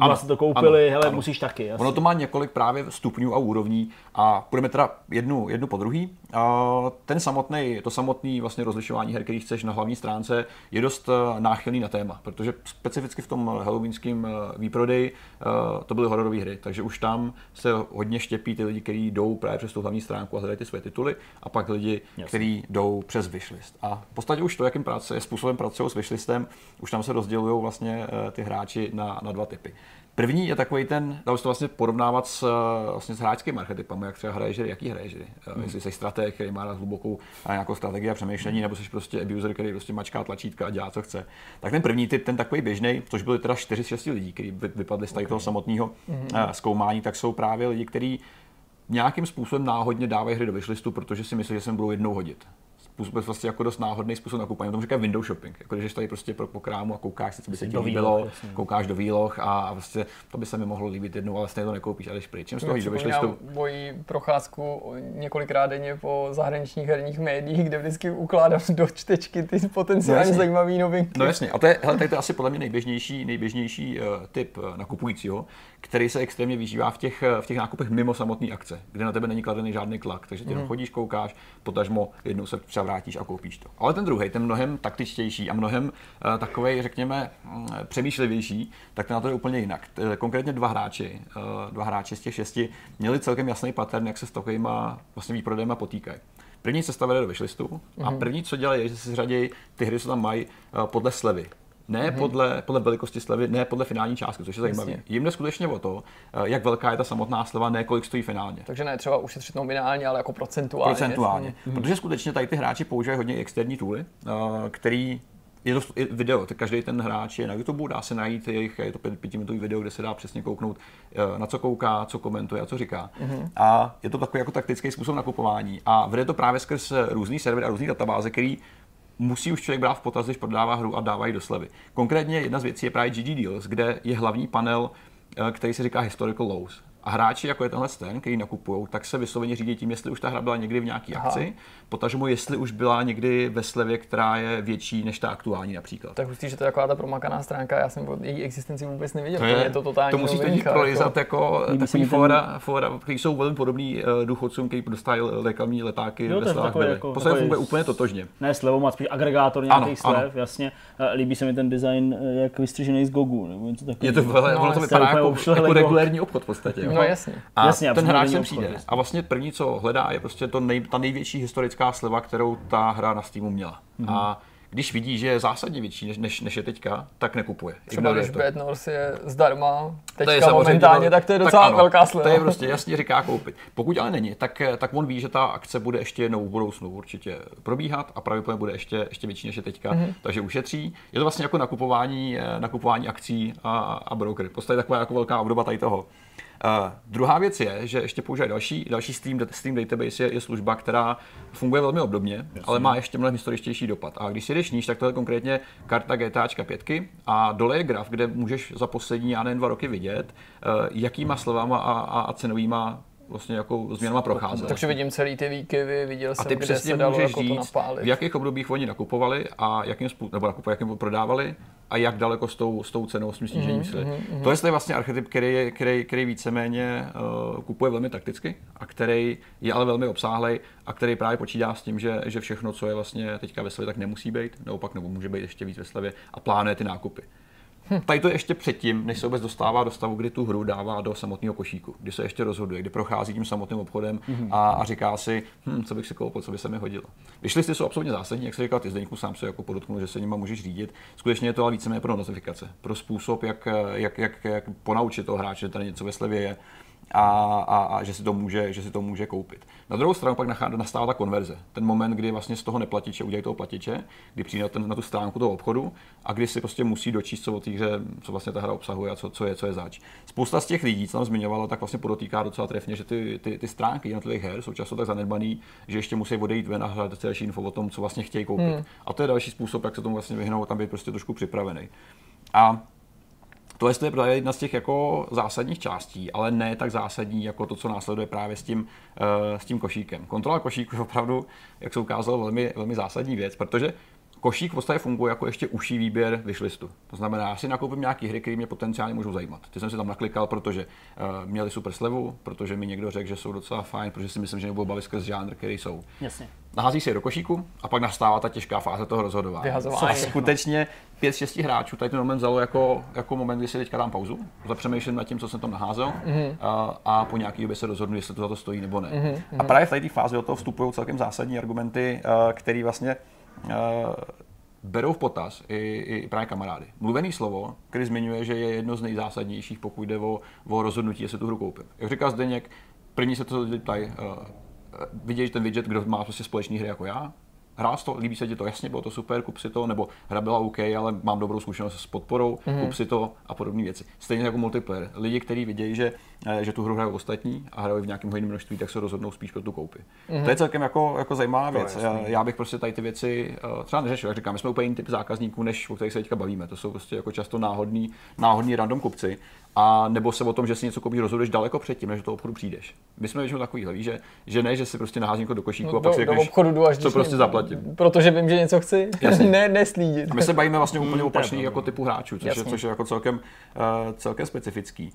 ano, to koupili, ano, hele, ano. musíš taky. Jasně. Ono to má několik právě stupňů a úrovní a půjdeme teda jednu, jednu druhý. Uh, ten samotný, to samotné vlastně rozlišování her, který chceš na hlavní stránce, je dost uh, náchylný na téma, protože specificky v tom halloweenském uh, výprodeji uh, to byly hororové hry, takže už tam se hodně štěpí ty lidi, kteří jdou právě přes tu hlavní stránku a hledají ty své tituly, a pak lidi, kteří jdou přes wishlist. A v podstatě už to, jakým práce, způsobem pracují s wishlistem, už tam se rozdělují vlastně ty hráči na, na dva typy. První je takový ten, dalo se to vlastně porovnávat s, vlastně s hráčským archetypem, jak třeba hraješ jaký hraješ hry. Hmm. Jestli jsi strateg, který má hlubokou nějakou strategii a přemýšlení, nebo jsi prostě abuser, který prostě mačká tlačítka a dělá, co chce. Tak ten první typ, ten takový běžný, což byly teda 4 6 lidí, kteří vypadli z okay. toho samotného hmm. zkoumání, tak jsou právě lidi, kteří nějakým způsobem náhodně dávají hry do wishlistu, protože si myslí, že se budou jednou hodit způsob, vlastně jako dost náhodný způsob nakupování. Tomu říká window shopping. Jako když tady prostě pro, po krámu a koukáš si, co by se ti líbilo, výloh, koukáš do výloh a, a vlastně to by se mi mohlo líbit jednou, ale stejně to nekoupíš a jdeš pryč. Čím z toho do wishlistu? moji procházku několikrát denně po zahraničních herních médiích, kde vždycky ukládám do čtečky ty potenciálně no zajímavé novinky. No jasně, a to je, hele, to je asi podle mě nejběžnější, nejběžnější uh, typ uh, nakupujícího, který se extrémně vyžívá v těch, v těch nákupech mimo samotné akce, kde na tebe není kladený žádný tlak, takže ty mm. chodíš, koukáš, potažmo jednou se třeba vrátíš a koupíš to. Ale ten druhý, ten mnohem taktičtější a mnohem uh, eh, takový, řekněme, um, přemýšlivější, tak ten na to je úplně jinak. Konkrétně dva hráči, uh, dva hráči z těch šesti měli celkem jasný pattern, jak se s takovými vlastně výprodejma potýkají. První se stavili do wishlistu a mhm. první, co dělají, je, že si řadí ty hry, co tam mají, uh, podle slevy Ne mm-hmm. podle, podle velikosti slevy, ne podle finální částky, což je zajímavé. Jim jde skutečně o to, eh, jak velká je ta samotná sleva, ne kolik stojí finálně. Takže ne třeba ušetřit nominálně, ale jako procentuálně. Procentuálně. Mm-hmm. Protože skutečně tady ty hráči používají hodně externí tooly, eh, který je to video, každý ten hráč je na YouTube, dá se najít jejich, je to pět, pětiminutový video, kde se dá přesně kouknout, eh, na co kouká, co komentuje a co říká. Mm-hmm. A je to takový jako taktický způsob nakupování. A vede to právě skrz různý servery a různý databáze, který musí už člověk brát v potaz, když prodává hru a dávají do slevy. Konkrétně jedna z věcí je právě GG Deals, kde je hlavní panel, eh, který se říká Historical Lows. A hráči, jako je tenhle ten, který nakupují, tak se vysloveně řídí tím, jestli už ta hra byla někdy v nějaké akci, potažmo jestli už byla někdy ve slevě, která je větší než ta aktuální například. Tak hustý, že to je taková ta promakaná stránka, já jsem o její existenci vůbec neviděl. To je, je to totální To musíte jít prolizat jako, jako takový fora, fora, který jsou velmi podobný uh, důchodcům, kteří dostali reklamní letáky jo, ve slevách. Jako, Posledně funguje úplně totožně. Ne slevou, má spíš agregátor nějakých slev, ano. jasně. Líbí se mi ten design eh, jak vystřižený z Gogu, nebo něco takového. Je to, no, to vypadá jako, jako regulární obchod v podstatě. No jasně. A jasně, ten hráč sem přijde a vlastně první, co hledá, je prostě to nej, ta největší historická sleva, kterou ta hra na Steamu měla. Mm-hmm. A když vidí, že je zásadně větší než, než, než je teďka, tak nekupuje. Třeba když Bad North je zdarma teďka je momentálně, tak to je docela tak ano, velká sleva. To je prostě jasně říká koupit. Pokud ale není, tak, tak on ví, že ta akce bude ještě jednou v budoucnu určitě probíhat a pravděpodobně bude ještě, ještě větší než je teďka, mm-hmm. takže ušetří. Je to vlastně jako nakupování, eh, nakupování akcí a, a brokery. Prostě taková jako velká obdoba tady toho. Uh, druhá věc je, že ještě používají další, další Steam, Steam Database je, je služba, která funguje velmi obdobně, Jasně. ale má ještě mnohem historičtější dopad. A když si jdeš níž, tak to je konkrétně karta GTAčka 5 a dole je graf, kde můžeš za poslední, já nevím, dva roky vidět, uh, jakýma slovama a, a, a cenovýma vlastně jako změnama procházel. Takže vidím celý ty výkyvy, viděl jsem, a ty kde se dalo jako říct, to napálit. v jakých obdobích oni nakupovali a jakým, způsobem, nebo nakupovali, jakým prodávali a jak daleko s tou, s tou cenou, s tím snížením mm-hmm, mm-hmm. To je vlastně archetyp, který, který, který víceméně uh, kupuje velmi takticky a který je ale velmi obsáhlej a který právě počítá s tím, že, že všechno, co je vlastně teďka ve slevě, tak nemusí být, naopak nebo může být ještě víc ve slevě a plánuje ty nákupy. Hm. Tady to ještě předtím, než se vůbec dostává do stavu, kdy tu hru dává do samotného košíku, kdy se ještě rozhoduje, kdy prochází tím samotným obchodem mm-hmm. a, a, říká si, hm, co bych si koupil, co by se mi hodilo. Vyšlisty jsou absolutně zásadní, jak se říkal, ty Zdeňku sám se jako podotknul, že se nimi můžeš řídit. Skutečně je to ale víceméně pro notifikace, pro způsob, jak, jak, jak, jak ponaučit toho hráče, že tady něco ve slevě je a, a, a že, si to může, že si to může koupit. Na druhou stranu pak nastává ta konverze. Ten moment, kdy vlastně z toho neplatiče udělají toho platiče, kdy přijde na, ten, na tu stránku toho obchodu a kdy si prostě musí dočíst, co o té hře, co vlastně ta hra obsahuje a co, co je, co je zač. Spousta z těch lidí, co tam zmiňovalo, tak vlastně podotýká docela trefně, že ty, ty, ty stránky jednotlivých her jsou často tak zanedbaný, že ještě musí odejít ven a hledat další info o tom, co vlastně chtějí koupit. Hmm. A to je další způsob, jak se tomu vlastně vyhnout, tam být prostě trošku připravený. A to je právě jedna z těch jako zásadních částí, ale ne tak zásadní jako to, co následuje právě s tím, uh, s tím košíkem. Kontrola košíku je opravdu, jak se ukázalo, velmi, velmi zásadní věc, protože košík v podstatě funguje jako ještě uší výběr wishlistu. To znamená, já si nakoupím nějaké hry, které mě potenciálně můžou zajímat. Ty jsem si tam naklikal, protože uh, měli super slevu, protože mi někdo řekl, že jsou docela fajn, protože si myslím, že nebudou bavit skrz žánr, který jsou. Jasně. Nahází se je do košíku a pak nastává ta těžká fáze toho rozhodování. Vyhazování. A skutečně 5-6 hráčů tady ten moment vzalo jako, jako moment, kdy si teďka dám pauzu, zapřemýšlím nad tím, co jsem tam naházel mm-hmm. a, a, po nějaký době se rozhodnu, jestli to za to stojí nebo ne. Mm-hmm. A právě v té fázi do toho vstupují celkem zásadní argumenty, uh, které vlastně berou v potaz i, i právě kamarády. Mluvený slovo, který zmiňuje, že je jedno z nejzásadnějších, pokud jde o, o rozhodnutí, jestli tu hru koupím. Jak říká Zdeněk, první se to tady uh, vidějí ten widget, kdo má prostě společný hry jako já, hrál to, líbí se ti to, jasně, bylo to super, kup si to, nebo hra byla OK, ale mám dobrou zkušenost s podporou, mm-hmm. kup si to a podobné věci. Stejně jako multiplayer. Lidi, kteří vidějí, že, eh, že tu hru hrají ostatní a hrají v nějakém hojném množství, tak se rozhodnou spíš pro tu koupy. Mm-hmm. To je celkem jako, jako zajímavá to věc. Já, já bych prostě tady ty věci uh, třeba neřešil, jak říkám, my jsme úplně jiný typ zákazníků, než o kterých se teďka bavíme. To jsou prostě jako často náhodní, náhodní random kupci a nebo se o tom, že si něco koupíš, rozhoduješ daleko předtím, než do toho obchodu přijdeš. My jsme většinou takový, že, že ne, že si prostě naházím do košíku no, a pak si řekneš, obchodu jdu až co prostě zaplatím. Protože vím, že něco chci, ne, neslídit. My se bavíme vlastně úplně opačný jako typu hráčů, což je, což je jako celkem, uh, celkem specifický.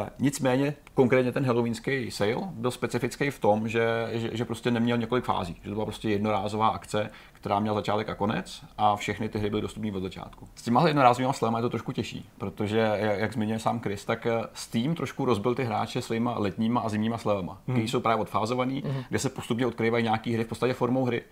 Uh, nicméně konkrétně ten halloweenský sale byl specifický v tom, že, že, že prostě neměl několik fází, že to byla prostě jednorázová akce, která měla začátek a konec a všechny ty hry byly dostupné od začátku. S těma jednorázovými slevami je to trošku těžší, protože, jak zmiňuje sám Chris, tak eh, Steam trošku rozbil ty hráče svýma letníma a zimníma slevama, hmm. které jsou právě odfázované, hmm. kde se postupně odkryvají nějaké hry v podstatě formou hry.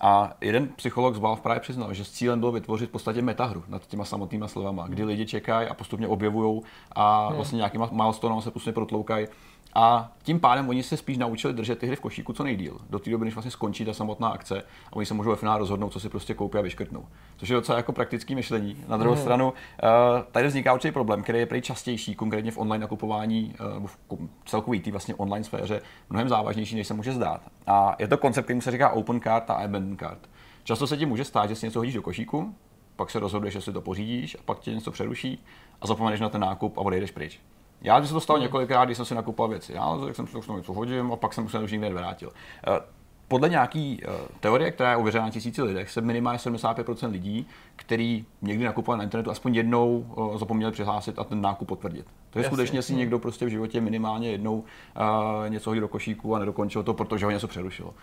A jeden psycholog z Valve právě přiznal, že s cílem bylo vytvořit v podstatě metahru nad těma samotnýma slovama, kdy lidi čekají a postupně objevují a hmm. vlastně nějakýma milestonama se postupně protloukají a tím pádem oni se spíš naučili držet ty hry v košíku co nejdíl, do té doby, než vlastně skončí ta samotná akce a oni se můžou ve finále rozhodnout, co si prostě koupí a vyškrtnou. Což je docela jako praktický myšlení. Na druhou mm. stranu, uh, tady vzniká určitý problém, který je prej častější, konkrétně v online nakupování, uh, v celkový té vlastně online sféře, mnohem závažnější, než se může zdát. A je to koncept, který se říká open card a abandon card. Často se ti může stát, že si něco hodíš do košíku, pak se rozhoduješ, že si to pořídíš a pak tě něco přeruší a zapomeneš na ten nákup a odejdeš pryč. Já se to stalo několikrát, když jsem si nakupoval věci. Já tak jsem si to něco hodím a pak jsem se už nikdy nevrátil. Eh, podle nějaký uh, teorie, která je ověřena na tisíci lidech, se minimálně 75% lidí, kteří někdy nakupovali na internetu, aspoň jednou uh, zapomněli přihlásit a ten nákup potvrdit. To je skutečně si někdo prostě v životě minimálně jednou něco hodí do košíku a nedokončil to, protože ho něco přerušilo.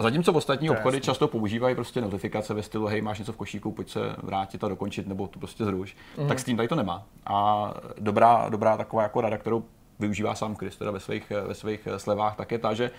Zatímco ostatní to obchody jasný. často používají prostě notifikace ve stylu, hej, máš něco v košíku, pojď se vrátit a dokončit, nebo to prostě zruš, mm. tak Steam tady to nemá. A dobrá, dobrá taková jako rada, kterou využívá sám Chris teda ve svých, ve svých slevách, tak je ta, že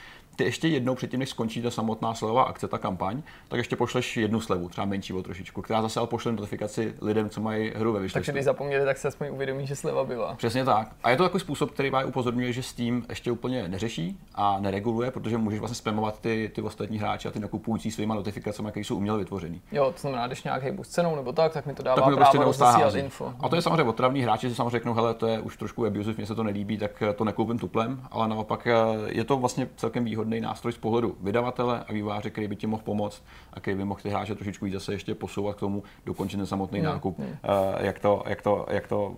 ty ještě jednou předtím, než skončí ta samotná slevová akce, ta kampaň, tak ještě pošleš jednu slevu, třeba menší o trošičku, která zase ale pošle notifikaci lidem, co mají hru ve vyšlistu. Takže když zapomněli, tak se aspoň uvědomí, že sleva byla. Přesně tak. A je to takový způsob, který vás upozorňuje, že Steam ještě úplně neřeší a nereguluje, protože můžeš vlastně spamovat ty, ty ostatní hráče a ty nakupující svýma notifikacemi, které jsou uměle vytvořený. Jo, to znamená, když nějak hejbu s cenou nebo tak, tak mi to dává tak právo prostě info. A to je samozřejmě otravní hráči si samozřejmě řeknou, hele, to je už trošku abusive, mně se to nelíbí, tak to nekoupím tuplem, ale naopak eh, je to vlastně celkem výhodný nástroj z pohledu vydavatele a výváře, který by ti mohl pomoct a který by mohl ty hráče trošičku víc zase ještě posouvat k tomu, dokončit ten samotný mm, nákup, mm. jak, to, jak, to, jak to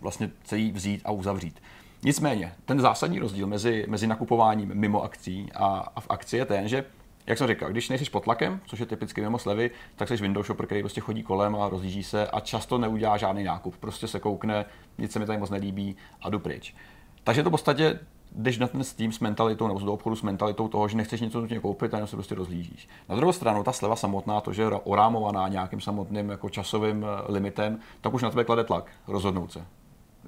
vlastně celý vzít a uzavřít. Nicméně, ten zásadní rozdíl mezi, mezi nakupováním mimo akcí a, a v akci je ten, že jak jsem říkal, když nejsi pod tlakem, což je typicky mimo slevy, tak jsi window shopper, který prostě chodí kolem a rozjíždí se a často neudělá žádný nákup. Prostě se koukne, nic se mi tady moc nelíbí a jdu pryč. Takže to v podstatě jdeš na ten Steam s mentalitou nebo do obchodu s mentalitou toho, že nechceš něco nutně koupit a jenom se prostě rozlížíš. Na druhou stranu, ta sleva samotná, to, že je orámovaná nějakým samotným jako časovým eh, limitem, tak už na tebe klade tlak rozhodnout se.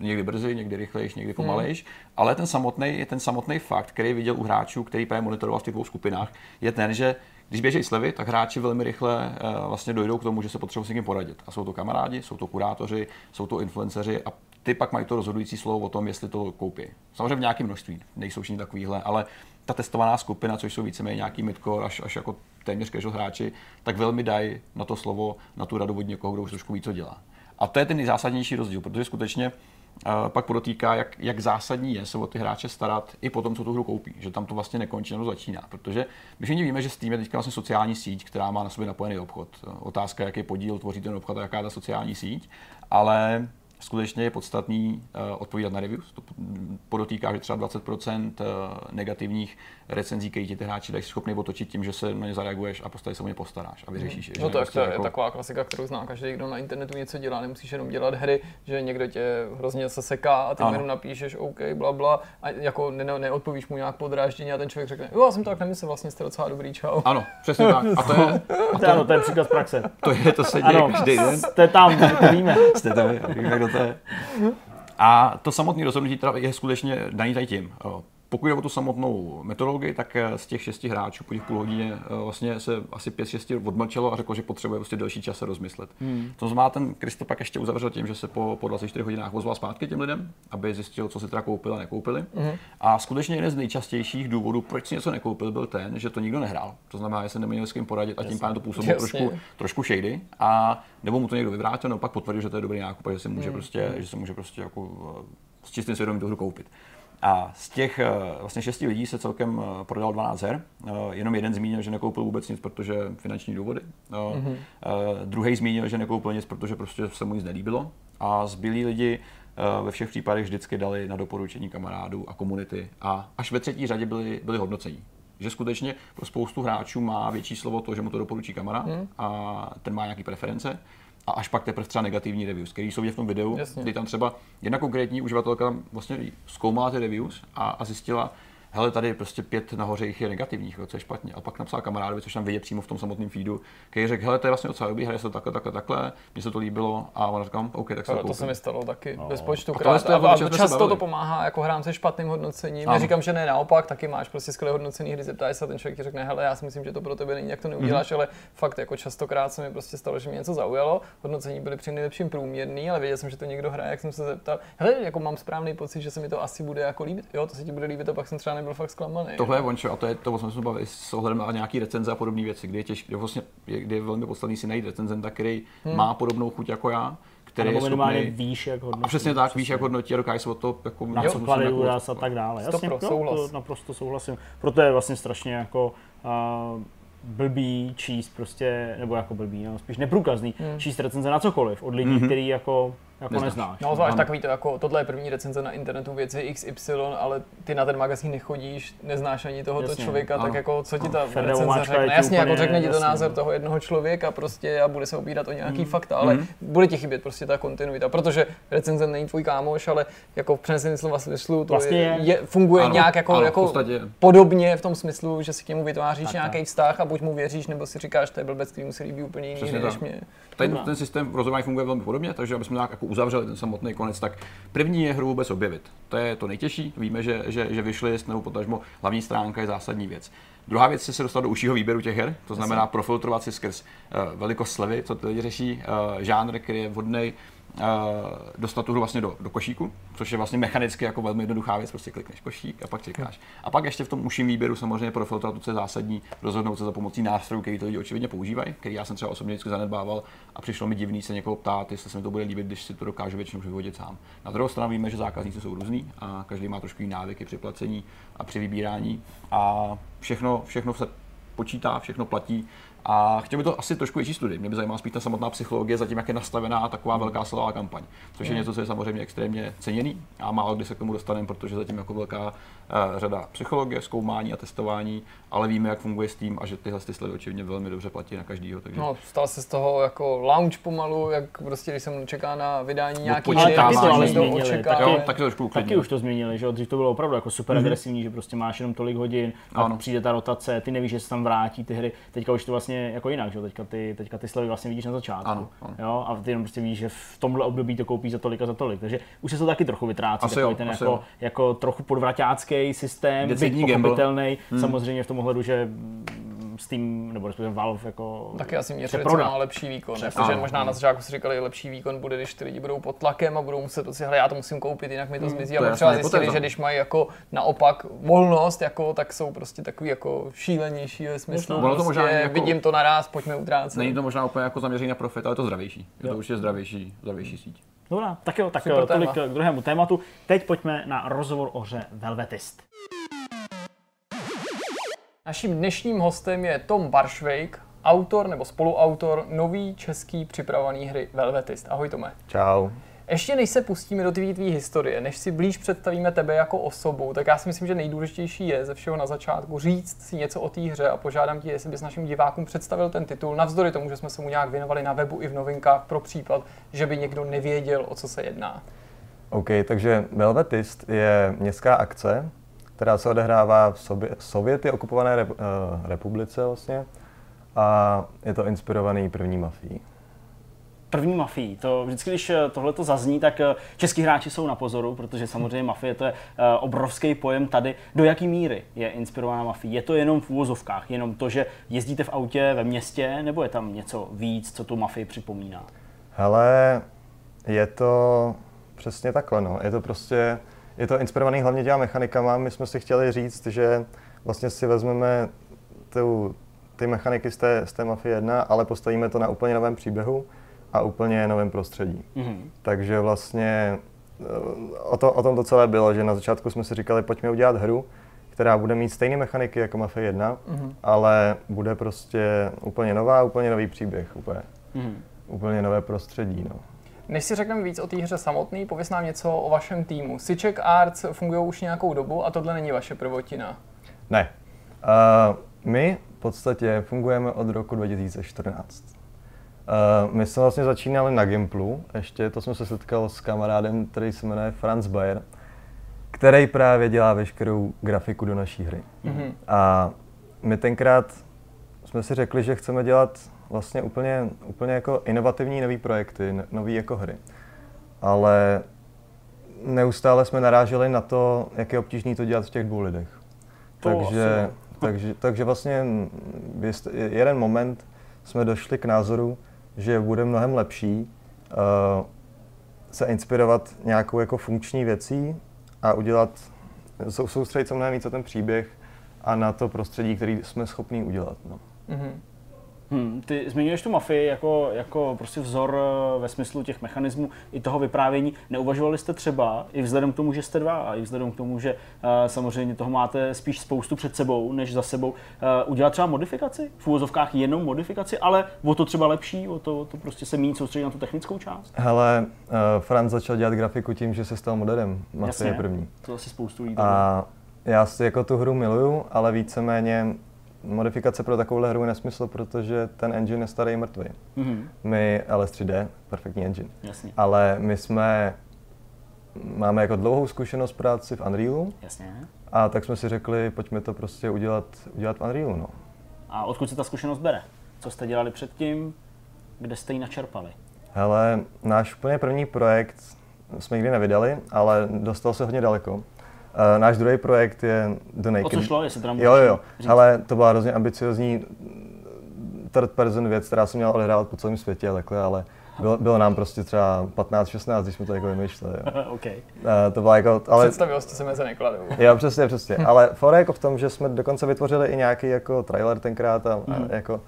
Někdy brzy, někdy rychlejš, někdy pomalejš, hmm. ale ten samotný, ten samotný fakt, který viděl u hráčů, který právě monitoroval v těch dvou skupinách, je ten, že když běží slevy, tak hráči velmi rychle uh, vlastně dojdou k tomu, že se potřebují s někým poradit. A jsou to kamarádi, jsou to kurátoři, jsou to influenceři a ty pak mají to rozhodující slovo o tom, jestli to koupí. Samozřejmě v nějakém množství, nejsou všichni takovýhle, ale ta testovaná skupina, což jsou víceméně nějaký midcore až, až jako téměř casual hráči, tak velmi dají na to slovo, na tu radu od někoho, kdo už trošku víc co dělá. A to je ten nejzásadnější rozdíl, protože skutečně uh, pak podotýká, jak, jak zásadní je se o ty hráče starat i po tom, co tu hru koupí. Že tam to vlastně nekončí, nebo začíná. Protože my všichni víme, že Steam je teďka vlastně sociální síť, která má na sobě napojený obchod. Otázka, jaký podíl tvoří ten obchod a jaká je ta sociální síť. Ale skutečně je podstatný uh, odpovídat na reviews. To podotýká, že třeba 20% uh, negativních recenzí, které ti ty hráči dají schopný otočit tím, že se na ně zareaguješ a postavě se o ně postaráš a vyřešíš je. No to, prostě je jako... taková klasika, kterou zná každý, kdo na internetu něco dělá. Nemusíš jenom dělat hry, že někdo tě hrozně se seká a ty jenom napíšeš OK, bla, bla a jako ne, neodpovíš mu nějak podráždění a ten člověk řekne, jo, já jsem to tak nemyslel, vlastně jste docela dobrý, čau. Ano, přesně tak. A to je, a to, ano, to je příklad z praxe. To je, to se děje ano, každý den. Jste tam, to víme. Jste tam, víme, kdo to je. A to samotné rozhodnutí je skutečně daný tady tím. Pokud jde o tu samotnou metodologii, tak eh, z těch šesti hráčů po těch půl hodině eh, vlastně se asi pět šesti odmlčelo a řekl, že potřebuje prostě delší čas se rozmyslet. Hmm. To znamená, ten Kristo pak ještě uzavřel tím, že se po, po 24 hodinách ozval zpátky těm lidem, aby zjistil, co si teda koupili a nekoupili. Hmm. A skutečně jeden z nejčastějších důvodů, proč si něco nekoupil, byl ten, že to nikdo nehrál. To znamená, že se neměl s kým poradit a tím pádem to působilo trošku, trošku shady. A nebo mu to někdo vyvrátil, no pak potvrdil, že to je dobrý nákup a že se může hmm. prostě, že se může prostě jako eh, s čistým svědomím tu hru koupit. A z těch eh, vlastně šesti lidí se celkem eh, prodal 12 her. Eh, jenom jeden zmínil, že nekoupil vůbec nic, protože finanční důvody. Mm-hmm. Druhý zmínil, že nekoupil nic, protože prostě se mu nic nelíbilo. A zbylí lidi ve všech případech vždycky dali na doporučení kamarádů a komunity. A až ve třetí řadě byli, byli hodnocení. Že skutečně pro spoustu hráčů má větší slovo to, že mu to doporučí kamarád mm. a ten má nějaký preference a až pak teprve třeba negativní reviews, které jsou v tom videu, Jasně. kdy tam třeba jedna konkrétní uživatelka vlastně zkoumala ty reviews a, a zjistila, hele, tady prostě pět nahoře jich je negativních, co je špatně. A pak napsal kamarádovi, což tam vidět přímo v tom samotném feedu, který řekl, hele, to je vlastně docela dobrý, hraje se to takhle, takhle, takhle, mně se to líbilo a on říkám, OK, tak se to, to se mi stalo taky no. bez počtu A to krát. je- A, a, je- často to pomáhá jako hrám se špatným hodnocením. Ano. Neříkám, že ne naopak, taky máš prostě skvěle hodnocený hry, zeptáš se a ten člověk ti řekne, hele, já si myslím, že to pro tebe není, jak to neuděláš, ale fakt jako častokrát se mi prostě stalo, že mě něco zaujalo. Hodnocení byly při nejlepším průměrný, ale věděl jsem, že to někdo hraje, jak jsem se zeptal. Hele, jako mám správný pocit, že se mi to asi bude jako líbit. Jo, to se ti bude líbit, a pak jsem třeba nebyl fakt zklamaný. Tohle je ončo a to je to, o čem jsme se bavili s ohledem na nějaký recenze a podobné věci, kdy je těžké, kdy, vlastně, kdy je velmi podstatný si najít recenzenta, který hmm. má podobnou chuť jako já, který Nebo je minimálně schopný, víš, jak hodnotí. a přesně tak, víš, jak hodnotí a dokáže se o to jako na co musím klade jako- důraz a tak dále. Jasně, pro, no, souhlas. to naprosto souhlasím. Proto je vlastně strašně jako uh, blbý číst prostě, nebo jako blbý, no, spíš neprůkazný, Hmm. číst recenze na cokoliv od lidí, mm-hmm. který jako, jako Neznáš. neznáš. No, zvlášť Ano. takový to jako, tohle je první recenze na internetu věci XY, ale ty na ten magazín nechodíš, neznáš ani tohoto Jasně, člověka, ano. tak jako co ti ta Ferde recenze řekne? Jasně, jako úplně řekne ti to názor toho jednoho člověka prostě a bude se opírat o nějaký Mm. fakta, ale Mm. bude ti chybět prostě ta kontinuita, protože recenze není tvůj kámoš, ale jako v přeneseném slova smyslu to Vlastně je, je. je, funguje Ano, nějak jako, ano, v jako podstatě. podobně v tom smyslu, že si k němu vytváříš nějaký vztah a buď mu věříš, nebo si říkáš, to je blbec, který mu se líbí úplně jiný, Přesně než tak. mě. Ten, ten systém rozhodování funguje velmi podobně, takže abychom nějak jako uzavřeli ten samotný konec, tak první je hru vůbec objevit. To je to nejtěžší, víme, že, že, že wishlist nebo potažmo hlavní stránka je zásadní věc. Druhá věc je se dostat do užšího výběru těch her, to znamená profiltrovat si skrz uh, velikost slevy, co to lidi řeší, uh, žánr, který je vhodný, dostat tu hru vlastně do, do košíku, což je vlastně mechanicky jako velmi jednoduchá věc, prostě klikneš košík a pak čekáš. A pak ještě v tom užším výběru samozřejmě profiltrovat to, co je zásadní, rozhodnout se za pomocí nástrojů, který to lidi očividně používají, který já jsem třeba osobně vždycky zanedbával a přišlo mi divný se někoho ptát, jestli se mi to bude líbit, když si to dokážu většinou vyvodit sám. Na druhou stranu víme, že zákazníci jsou různý a každý má trošku jiný návyky při placení a při vybírání a všechno, všechno se počítá, všechno platí. A chtěl by to asi trošku větší studii. Mě by zajímala spíš ta samotná psychologie, zatím jak je nastavená taková velká silová kampaň. Což je něco, co je samozřejmě extrémně ceněný a málo kdy se k tomu dostaneme, protože zatím jako velká řada psychologie, zkoumání a testování, ale víme, jak funguje Steam a že tyhle ty slevy očividně velmi dobře platí na každýho. Takže No, stal se z toho jako lounge pomalu, jak prostě, když jsem čeká na vydání nějaký hry, taky to ale změnili, očekávají. taky- jo, taky to Taky už to změnili, že jo? Dřív to bylo opravdu jako super agresivní, že prostě máš jenom tolik hodin, a Ano. přijde ta rotace, ty nevíš, že se tam vrátí ty hry. Teďka už to vlastně jako jinak, že jo? Teďka ty, teďka ty slevy vlastně vidíš na začátku. Ano, ano. Jo? A ty jenom prostě víš, že v tomhle období to koupíš za tolik a za tolik. Takže už se to taky trochu vytrácí, Asi takový jo, ten asi jako, jo. jako, trochu podvraťácký systém, byť pochopitelný. Samozřejmě v tom ohledu, že Steam, nebo respektive Valve jako Taky asi měřili, co má lepší výkon. Přesně. Protože Ano, možná na začátku si říkali, že lepší výkon bude, když ty lidi budou pod tlakem a budou muset prostě, hele, já to musím koupit, jinak mi to zmizí. to A třeba zjistili, hypotéza. že když mají jako naopak volnost, jako, tak jsou prostě takový jako šílenější ve smyslu. To prostě, možná jako- vidím to naraz, pojďme utrácet. Není to možná úplně jako zaměření na profit, ale je to zdravější. Je Jo. to určitě zdravější, zdravější síť. Dobrá, tak jo, tak Super jo, tolik téma. k druhému tématu. Teď pojďme na rozhovor o hře Velvetist. Naším dnešním hostem je Tom Baršvejk, autor nebo spoluautor nový český připravovaný hry Velvetist. Ahoj Tome. Čau. Ještě než se pustíme do tvý, tvý historie, než si blíž představíme tebe jako osobu, tak já si myslím, že nejdůležitější je ze všeho na začátku říct si něco o té hře a požádám tě, jestli bys našim divákům představil ten titul, navzdory tomu, že jsme se mu nějak věnovali na webu i v novinkách pro případ, že by někdo nevěděl, o co se jedná. OK, takže Velvetist je městská akce, která se odehrává v Sověty okupované uh, republice vlastně. A je to inspirovaný první mafií. První mafii. To vždycky, když tohle to zazní, tak eh, český hráči jsou na pozoru, protože samozřejmě mafie to je eh, obrovský pojem tady. Do jaký míry je inspirovaná mafie? Je to jenom v úvozovkách, jenom to, že jezdíte v autě ve městě, nebo je tam něco víc, co tu mafii připomíná? Hele, je to přesně takhle, no. Je to prostě, je to inspirovaný hlavně těma mechanikama. My jsme si chtěli říct, že vlastně si vezmeme tu, ty mechaniky z té, z té Mafie 1, ale postavíme to na úplně novém příběhu a úplně novém prostředí. Mhm. Takže vlastně eh, o, to, o tom to celé bylo, že na začátku jsme si říkali, pojďme udělat hru, která bude mít stejné mechaniky jako Mafia 1, Mhm. ale bude prostě úplně nová, úplně nový příběh, úplně, Mhm. úplně nové prostředí. No. Než si řekneme víc o té hře samotný, pověs nám něco o vašem týmu. Siček Arts fungují už nějakou dobu a tohle není vaše prvotina. Ne. Uh, my v podstatě fungujeme od roku 2014. Uh, my jsme vlastně začínali na Gimplu, ještě to jsme se setkal s kamarádem, který se jmenuje Franz Bayer. který právě dělá veškerou grafiku do naší hry. Mhm. A my tenkrát jsme si řekli, že chceme dělat vlastně úplně, úplně jako inovativní nový projekty, n- nový jako hry. Ale neustále jsme naráželi na to, jak je obtížné to dělat v těch dvou lidech. To takže, takže, takže vlastně jeden moment jsme došli k názoru, že bude mnohem lepší uh, se inspirovat nějakou jako funkční věcí a udělat, sou- soustředit se mnohem víc na ten příběh a na to prostředí, který jsme schopni udělat. No. Mhm. Hmm, ty zmiňuješ tu mafii jako, jako prostě vzor eh, ve smyslu těch mechanismů i toho vyprávění. Neuvažovali jste třeba, i vzhledem k tomu, že jste dva, a i vzhledem k tomu, že uh, samozřejmě toho máte spíš spoustu před sebou, než za sebou, uh, udělat třeba modifikaci? V úvozovkách jenom modifikaci, ale o to třeba lepší, o to, o to prostě se méně soustředit na tu technickou část? Hele, uh, Franz začal dělat grafiku tím, že se stal modelem. Mafie Jasně. první. To asi spoustu lidí. A já si jako tu hru miluju, ale víceméně modifikace pro takovouhle hru je nesmysl, protože ten engine je starý mrtvý. Mhm, My, LS3D, perfektní engine. jasně, Ale my jsme, máme jako dlouhou zkušenost práci v Unrealu jasně. a tak jsme si řekli, pojďme to prostě udělat, udělat v Unrealu. No. A odkud se ta zkušenost bere? Co jste dělali předtím? Kde jste ji načerpali? Hele, náš úplně první projekt jsme nikdy nevydali, ale dostal se hodně daleko. Uh, náš druhý projekt je The Naked. O co šlo, jestli teda Jo, jo, jo. říct? Ale to byla hrozně ambiciozní third person věc, která se měla odehrávat po celém světě a takhle, ale bylo, bylo nám prostě třeba 15-16, když jsme to jako vymýšleli. Jo. OK. Uh, to byla jako, ale Představivosti se mezi nekladou. Jo, přesně, přesně. Ale fora jako v tom, že jsme dokonce vytvořili i nějaký jako trailer tenkrát a, a Mhm. jako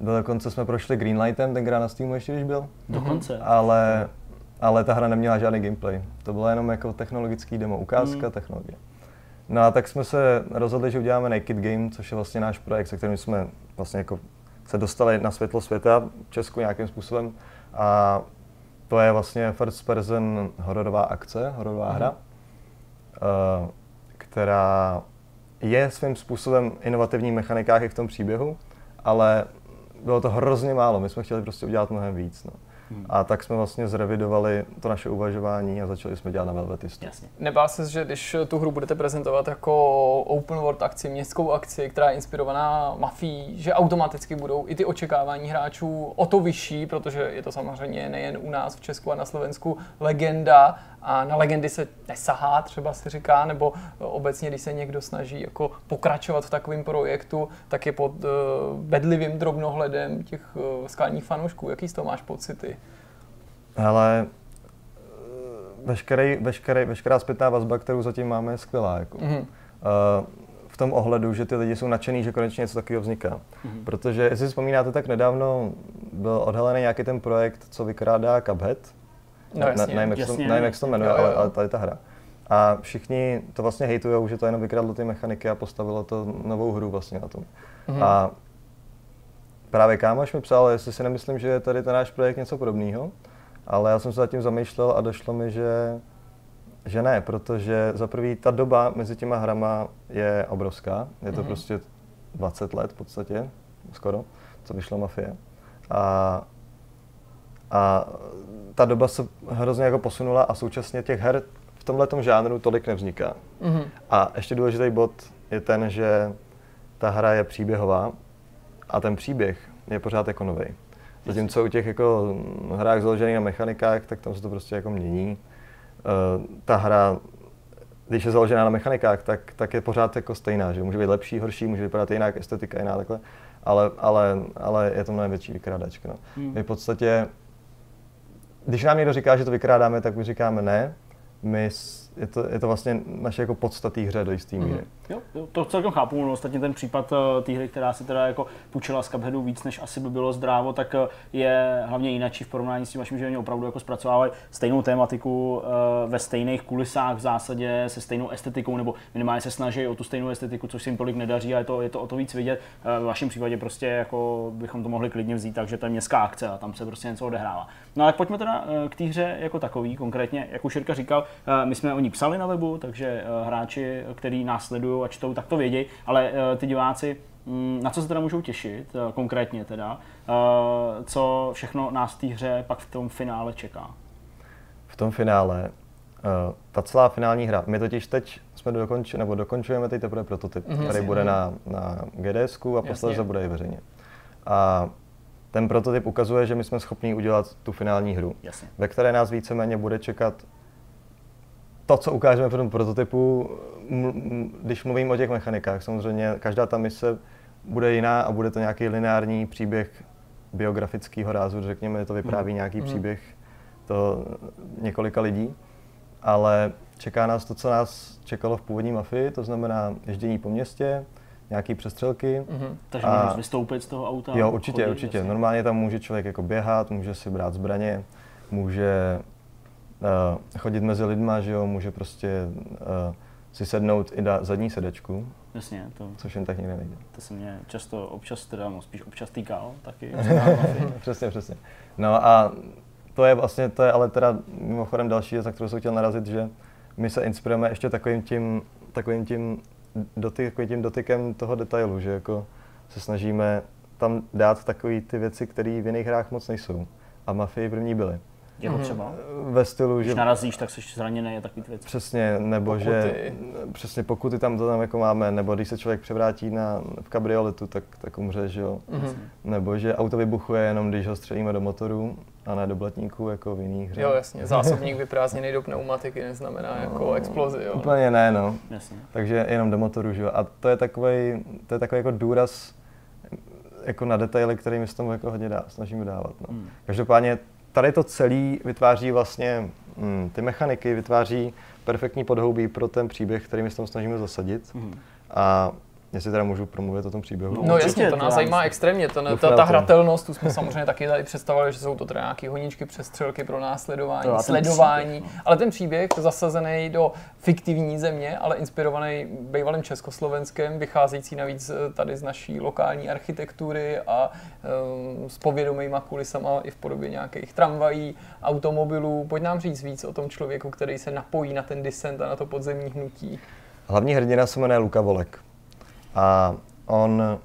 do dokonce jsme prošli Greenlightem tenkrát na Steamu ještě, když byl. Dokonce. Ale, ale ta hra neměla žádný gameplay. To bylo jenom jako technologický demo, ukázka Mm. technologie. No a tak jsme se rozhodli, že uděláme Naked Game, což je vlastně náš projekt, se kterým jsme vlastně jako se dostali na světlo světa v Česku nějakým způsobem. A to je vlastně first person hororová akce, hororová hra, eh, která je svým způsobem inovativní v mechanikách i v tom příběhu, ale bylo to hrozně málo. My jsme chtěli prostě udělat mnohem víc. No. A tak jsme vlastně zrevidovali to naše uvažování a začali jsme dělat na Velvetistu. Jasně. Nebál se, že když tu hru budete prezentovat jako open world akci, městskou akci, která je inspirovaná mafií, že automaticky budou i ty očekávání hráčů o to vyšší, protože je to samozřejmě nejen u nás v Česku a na Slovensku legenda a na legendy se nesahá, třeba si říká, nebo obecně, když se někdo snaží jako pokračovat v takovém projektu, tak je pod uh, bedlivým drobnohledem těch uh, skalních fanoušků. Jaký z toho máš pocity? Ale veškerý, veškerý, veškerá zpětná vazba, kterou zatím máme, je skvělá. Jako. Mhm. Uh, v tom ohledu, že ty lidi jsou nadšený, že konečně něco takového vzniká. Mhm. Protože, jestli si vzpomínáte, tak nedávno byl odhalený nějaký ten projekt, co vykrádá Cuphead. No jasně. se to- Jasně. nevím, jak se to jmenuje, Jo, jo. ale, ale tady ta hra. A všichni to vlastně hejtujou, že to jenom vykradlo ty mechaniky a postavilo to novou hru vlastně na tom. Mhm. A právě kámoš mi psal, jestli si nemyslím, že je tady ten náš projekt něco podobného, ale já jsem se zatím zamýšlel a došlo mi, že, že ne, protože za prvý ta doba mezi těma hrama je obrovská. Je to Mhm. prostě 20 let v podstatě, skoro, co vyšla Mafie. A, a ta doba se hrozně jako posunula a současně těch her v tomhle žánru tolik nevzniká. Mhm. A ještě důležitý bod je ten, že ta hra je příběhová a ten příběh je pořád jako nový. Zatímco u těch jako hrách založených na mechanikách, tak tam se to prostě jako mění. Eh, ta hra, když je založená na mechanikách, tak, tak je pořád jako stejná, že může být lepší, horší, může vypadat jinak, estetika jiná, takhle, ale, ale, ale je to mnohem větší vykrádačka. No. Hmm. My v podstatě, když nám někdo říká, že to vykrádáme, tak my říkáme ne, my, je, to, je to vlastně naše jako podstatý hře do jisté míry. Jo, jo, to celkem chápu. No, ostatně ten případ uh, té hry, která se teda jako půjčila z Cupheadu víc, než asi by bylo zdrávo, tak uh, je hlavně jináčí v porovnání s tím vaším, že oni opravdu jako zpracovávají stejnou tématiku uh, ve stejných kulisách v zásadě, se stejnou estetikou, nebo minimálně se snaží o tu stejnou estetiku, což se jim tolik nedaří a je to, je to o to víc vidět. V vašem případě prostě jako bychom to mohli klidně vzít, takže to je městská akce a tam se prostě něco odehrává. No ale pojďme teda k té hře jako takový, konkrétně, jak už Jirka říkal, my jsme o ní psali na webu, takže uh, hráči, kteří nás sledují a čtou, tak to vědějí, ale uh, ty diváci, mm, na co se teda můžou těšit, uh, konkrétně teda, co všechno nás v té hře pak v tom finále čeká. v tom finále ta celá finální hra, my totiž teď jsme dokončili, nebo dokončujeme teď teprve prototyp, mm-hmm, který bude na, na GDS a posledně bude i veřejně. A ten prototyp ukazuje, že my jsme schopni udělat tu finální hru, Jasně. ve které nás víceméně bude čekat to, co ukážeme v tom prototypu, když mluvím o těch mechanikách, samozřejmě každá ta mise bude jiná a bude to nějaký lineární příběh biografického rázu, řekněme, to vypráví mm. nějaký mm. příběh to několika lidí, ale čeká nás to, co nás čekalo v původní mafii, to znamená ježdění po městě, nějaký přestřelky. Mm-hmm. Takže a, můžeš vystoupit z toho auta? Jo, určitě, chodit, určitě. Jasně. Normálně tam může člověk jako běhat, může si brát zbraně, může chodit mezi lidma, že jo, může prostě uh, si sednout i na zadní sedečku. Jasně, to. Což jen tak někde nejde. To se mě často, občas teda, no, spíš občas týkal, taky. přesně, přesně. No a to je vlastně, to je ale teda mimochodem další věc, za kterou jsem chtěl narazit, že my se inspirujeme ještě takovým tím, takovým tím, dotyk, takovým tím dotykem toho detailu, že jako se snažíme tam dát takové ty věci, které v jiných hrách moc nejsou. A Mafii první byly. Jako mm-hmm. třeba? Ve stylu, Když že... narazíš, tak jsi zraněný a takový věci. Přesně, nebo pokuty. že... Přesně, pokuty tam to tam jako máme, nebo když se člověk převrátí na, v kabrioletu, tak, tak umře, že jo. Mm-hmm. Nebo že auto vybuchuje jenom, když ho střelíme do motoru a ne do blatníku, jako v jiných hře. Jo, jasně. Zásobník vyprázdněný do pneumatiky neznamená no, jako explozi, jo. Úplně ne, no. Jasně. Takže jenom do motoru, že jo. A to je takový, to je takový jako důraz jako na detaily, který my s tomu jako hodně dá, snažíme dávat. No. Hmm. Každopádně tady to celé vytváří vlastně hm, ty mechaniky, vytváří perfektní podhoubí pro ten příběh, který my se tam snažíme zasadit. Hmm. A Jestli teda můžu promluvit o tom příběhu. No, no jasně, to nás zajímá extrémně. To, ta, ta hratelnost, tu jsme samozřejmě taky tady představili, že jsou to teda nějaké honičky, přestřelky pro následování, to sledování. Příběh, no. Ale ten příběh zasazený do fiktivní země, ale inspirovaný bývalým Československem, vycházející navíc eh, tady z naší lokální architektury a um, s povědomýma kulisama i v podobě nějakých tramvají, automobilů. Pojď nám říct víc o tom člověku, který se napojí na ten descent a na to podzemní hnutí. Hlavní hrdina se jmenuje Luka Volek. A on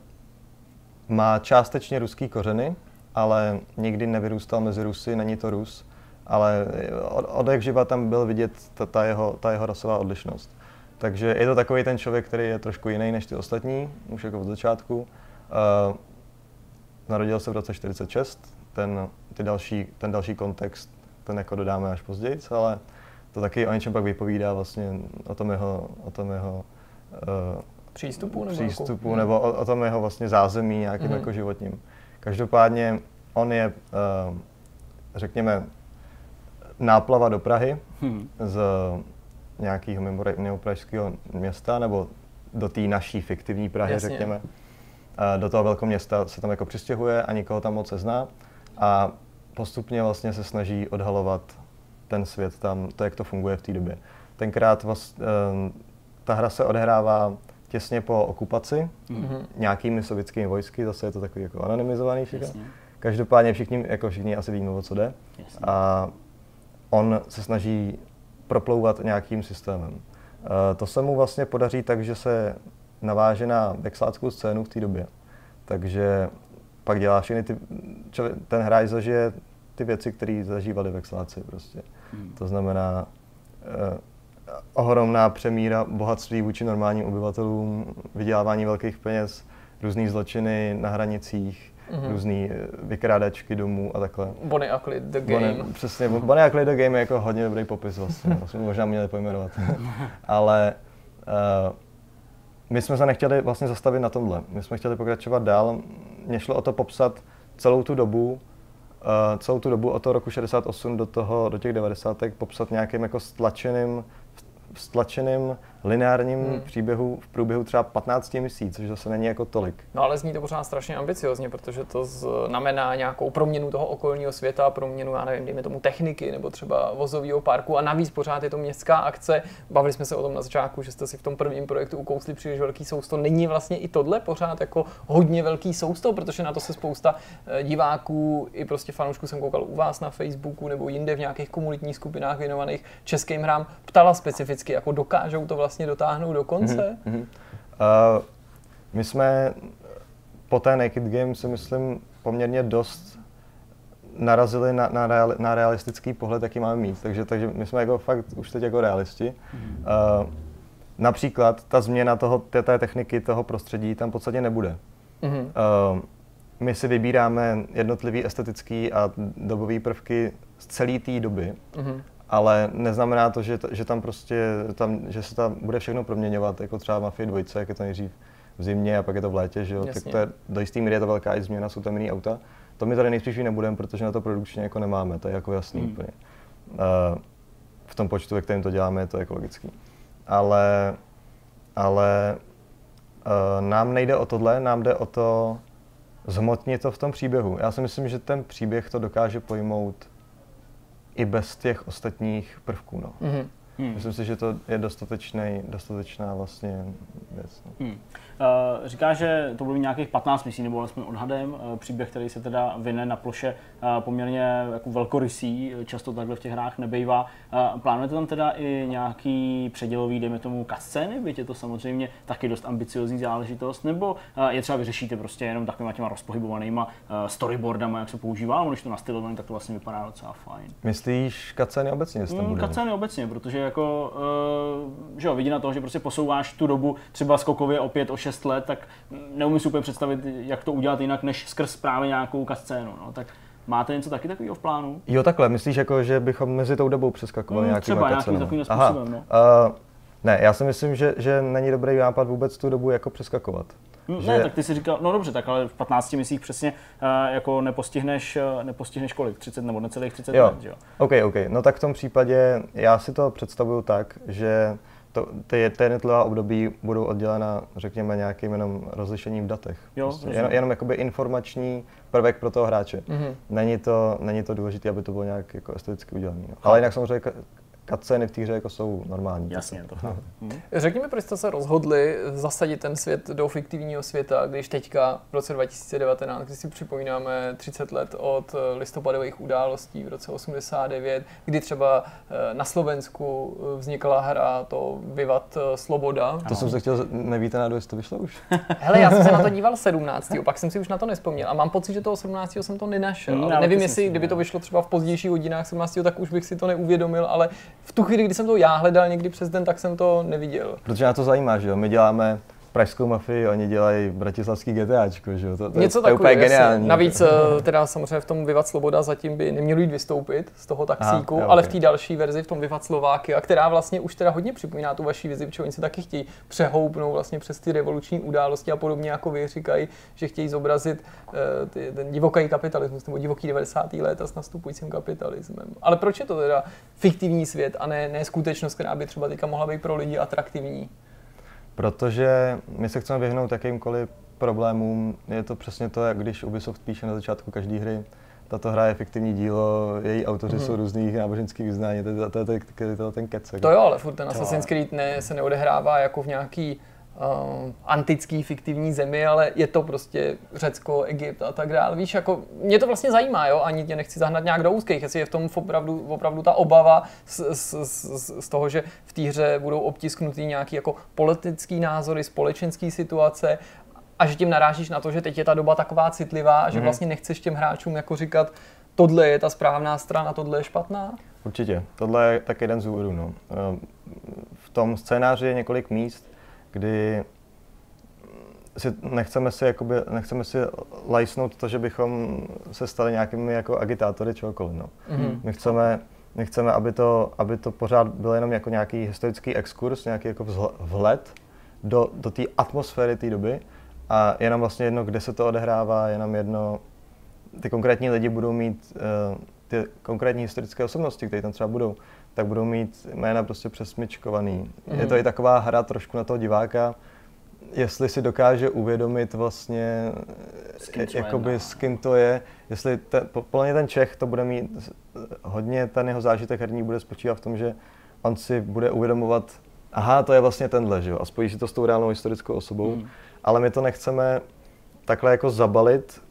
má částečně ruský kořeny, ale nikdy nevyrůstal mezi Rusy, není to Rus, ale od, od jak živa tam byl vidět ta, ta, jeho, ta jeho rasová odlišnost. Takže je to takový ten člověk, který je trošku jiný než ty ostatní, už jako od začátku. Uh, narodil se v roce 46, ten, ty další, ten další kontext, ten jako dodáme až později, ale to taky o něčem pak vypovídá vlastně o tom jeho, o tom jeho uh, přístupu? Nebo přístupu, jako? nebo o, o tom jeho vlastně zázemí nějakým mm. jako životním. Každopádně on je, uh, řekněme, náplava do Prahy hmm. z nějakého mimo, pražského města, nebo do té naší fiktivní Prahy, Jasně. řekněme. Uh, do toho velkého města se tam jako přistěhuje a nikoho tam moc zná a postupně vlastně se snaží odhalovat ten svět tam, to, jak to funguje v té době. Tenkrát vlastně, uh, ta hra se odehrává těsně po okupaci mm-hmm. nějakými sovětskými vojsky, zase je to takový jako anonymizovaný všechno. Každopádně všichni, jako všichni asi víme, o co jde. Jasně. A on se snaží proplouvat nějakým systémem. Uh, to se mu vlastně podaří tak, že se naváže na vexláckou scénu v té době. Takže pak dělá všechny ty, člověk, ten hráč zažije ty věci, které zažívali vexláci prostě. Hmm. To znamená, uh, ohromná přemíra bohatství vůči normálním obyvatelům, vydělávání velkých peněz, různé zločiny na hranicích, mm-hmm. různé eh, vykrádačky domů a takhle. Bonnie a Clyde, The Game. Bonnie, přesně, Bonnie a Clyde, The Game je jako hodně dobrý popis vlastně, to jsme možná měli pojmenovat. Ale uh, my jsme se nechtěli vlastně zastavit na tomhle. My jsme chtěli pokračovat dál. Mně šlo o to popsat celou tu dobu, uh, celou tu dobu od toho roku 68 do, toho, do těch 90. popsat nějakým jako stlačeným stlačeným lineárním hmm. příběhu v průběhu třeba 15 misí, což zase není jako tolik. No ale zní to pořád strašně ambiciozně, protože to znamená nějakou proměnu toho okolního světa, proměnu, já nevím, dejme tomu techniky nebo třeba vozového parku a navíc pořád je to městská akce. Bavili jsme se o tom na začátku, že jste si v tom prvním projektu ukousli příliš velký sousto. Není vlastně i tohle pořád jako hodně velký sousto, protože na to se spousta eh, diváků i prostě fanoušků jsem koukal u vás na Facebooku nebo jinde v nějakých komunitních skupinách věnovaných českým hrám, ptala specificky, jako dokážou to vlastně dotáhnout do konce? Mm-hmm. Uh, my jsme po té Naked Game si myslím poměrně dost narazili na, na, reali, na realistický pohled, jaký máme mít. Takže, takže my jsme jako fakt už teď jako realisti. Uh, například ta změna toho, té, té techniky, toho prostředí tam v podstatě nebude. Mm. Uh, my si vybíráme jednotlivý estetický a dobový prvky z celé té doby, mm. Ale neznamená to, že, že tam prostě, tam, že se tam bude všechno proměňovat, jako třeba Mafie 2, jak je to nejdřív v zimě a pak je to v létě, že jo? tak to je, do jisté míry je to velká změna, jsou tam jiný auta. To my tady nejspíš nebudeme, protože na to produkčně jako nemáme, to je jako jasný mm. úplně. Uh, v tom počtu, ve kterém to děláme, je to ekologický. Ale, ale uh, nám nejde o tohle, nám jde o to zhmotnit to v tom příběhu. Já si myslím, že ten příběh to dokáže pojmout i bez těch ostatních prvků. No. Mm-hmm. Hmm. Myslím si, že to je dostatečný, dostatečná vlastně věc. No. Hmm. Uh, říká, že to bylo nějakých 15 myslím, nebo alespoň odhadem, uh, příběh, který se teda vyne na ploše uh, poměrně jako velkorysý, často takhle v těch hrách nebejvá. Plánujete tam teda i nějaký předělový, dejme tomu, kascény, byť je to samozřejmě taky dost ambiciozní záležitost, nebo je třeba vyřešíte prostě jenom takovýma těma rozpohybovanýma storyboardama, jak se používá, ale když to nastylovaný, tak to vlastně vypadá docela fajn. Myslíš kaceny obecně? Mm, kaceny obecně, protože jako, že jo, vidí na to, že prostě posouváš tu dobu třeba skokově o 5, o 6 let, tak neumím si úplně představit, jak to udělat jinak, než skrz právě nějakou kascénu. No. Tak Máte něco taky takového v plánu? Jo, takhle. Myslíš, jako, že bychom mezi tou dobou přeskakovali mm, nějakým Třeba nějakým takovým způsobem, no. Uh, ne, já si myslím, že, že není dobrý nápad vůbec tu dobu jako přeskakovat. Mm, že... Ne, tak ty si říkal, no dobře, tak ale v 15 měsících přesně uh, jako nepostihneš, uh, nepostihneš kolik? 30 nebo necelých 30 jo. let, jo? OK, OK. No tak v tom případě já si to představuju tak, že to, ty, ty jednotlivá období budou oddělena, řekněme, nějakým jenom rozlišením v datech. Jo, prostě jenom, jenom jakoby informační prvek pro toho hráče. Mm-hmm. Není, to, není to důležité, aby to bylo nějak jako esteticky udělané. No. Ale jinak samozřejmě cutscény v té hře jako jsou normální. Jasně, to hmm. Řekněme, proč jste se rozhodli zasadit ten svět do fiktivního světa, když teďka v roce 2019, kdy si připomínáme 30 let od listopadových událostí v roce 89, kdy třeba eh, na Slovensku eh, vznikla hra to Vivat eh, Sloboda. To jsem se chtěl, nevíte na jestli to vyšlo už? Hele, já jsem se na to díval 17. pak jsem si už na to nespomněl a mám pocit, že toho 17. jsem to nenašel. Hmm, nevím, jestli kdyby to vyšlo třeba v pozdějších hodinách 17. tak už bych si to neuvědomil, ale v tu chvíli, kdy jsem to já hledal někdy přes den, tak jsem to neviděl. Protože na to zajímá, že jo? My děláme pražskou mafii, oni dělají bratislavský GTAčko, že jo? To, to, Něco je úplně geniální. Navíc eh, teda samozřejmě v tom Vivat Sloboda zatím by neměl jít vystoupit z toho taxíku, Aha, jo, ale okay. v té další verzi, v tom Vivat Slováky, a která vlastně už teda hodně připomíná tu vaši vizi, protože oni se taky chtějí přehoupnout vlastně přes ty revoluční události a podobně jako vy říkají, že chtějí zobrazit uh, ty, ten divoký kapitalismus nebo divoký 90. léta s nastupujícím kapitalismem. Ale proč je to teda fiktivní svět a ne, ne skutečnost, která by třeba teďka mohla být pro lidi atraktivní? Protože my se chceme vyhnout jakýmkoliv problémům. Je to přesně to, jak když Ubisoft píše na začátku každé hry, tato hra je fiktivní dílo, její autoři mm-hmm. jsou různých náboženských vyznání, to je, to, to, to, to ten kecek. To jo, ale furt ten Assassin's Creed ne, se neodehrává jako v nějaký uh, antický fiktivní zemi, ale je to prostě Řecko, Egypt a tak dále. Víš, jako mě to vlastně zajímá, jo, ani tě nechci zahnat nějak do úzkých, jestli je v tom opravdu, opravdu ta obava z, z, z, z toho, že v té hře budou obtisknutý nějaký jako politický názory, společenský situace a že tím narážíš na to, že teď je ta doba taková citlivá a že mm-hmm. vlastně nechceš těm hráčům jako říkat, tohle je ta správná strana, tohle je špatná? Určitě. Tohle je tak jeden z úvodů. No. Eh, v tom scénáři je několik míst, kdy si nechceme si, jakoby, nechceme si lajsnout to, že bychom se stali nějakými jako agitátory čehokoliv. No. Mm-hmm. My chceme, my chceme aby, to, aby to pořád bylo jenom jako nějaký historický exkurs, nějaký jako vhled do, do té atmosféry té doby a je nám vlastně jedno, kde se to odehrává, je nám jedno, ty konkrétní lidi budou mít uh, ty konkrétní historické osobnosti, které tam třeba budou, tak budou mít jména prostě přesmyčkovaný. Mm. Je to mhm. i taková hra trošku na toho diváka, jestli si dokáže uvědomit vlastně, s kým, jakoby, s kým to je, jestli ten, podle ten Čech to bude mít hodně, ten jeho zážitek herní bude spočívat v tom, že on si bude uvědomovat, aha, to je vlastně tenhle, že jo, a spojí si to s tou reálnou historickou osobou, mm. ale my to nechceme takhle jako zabalit,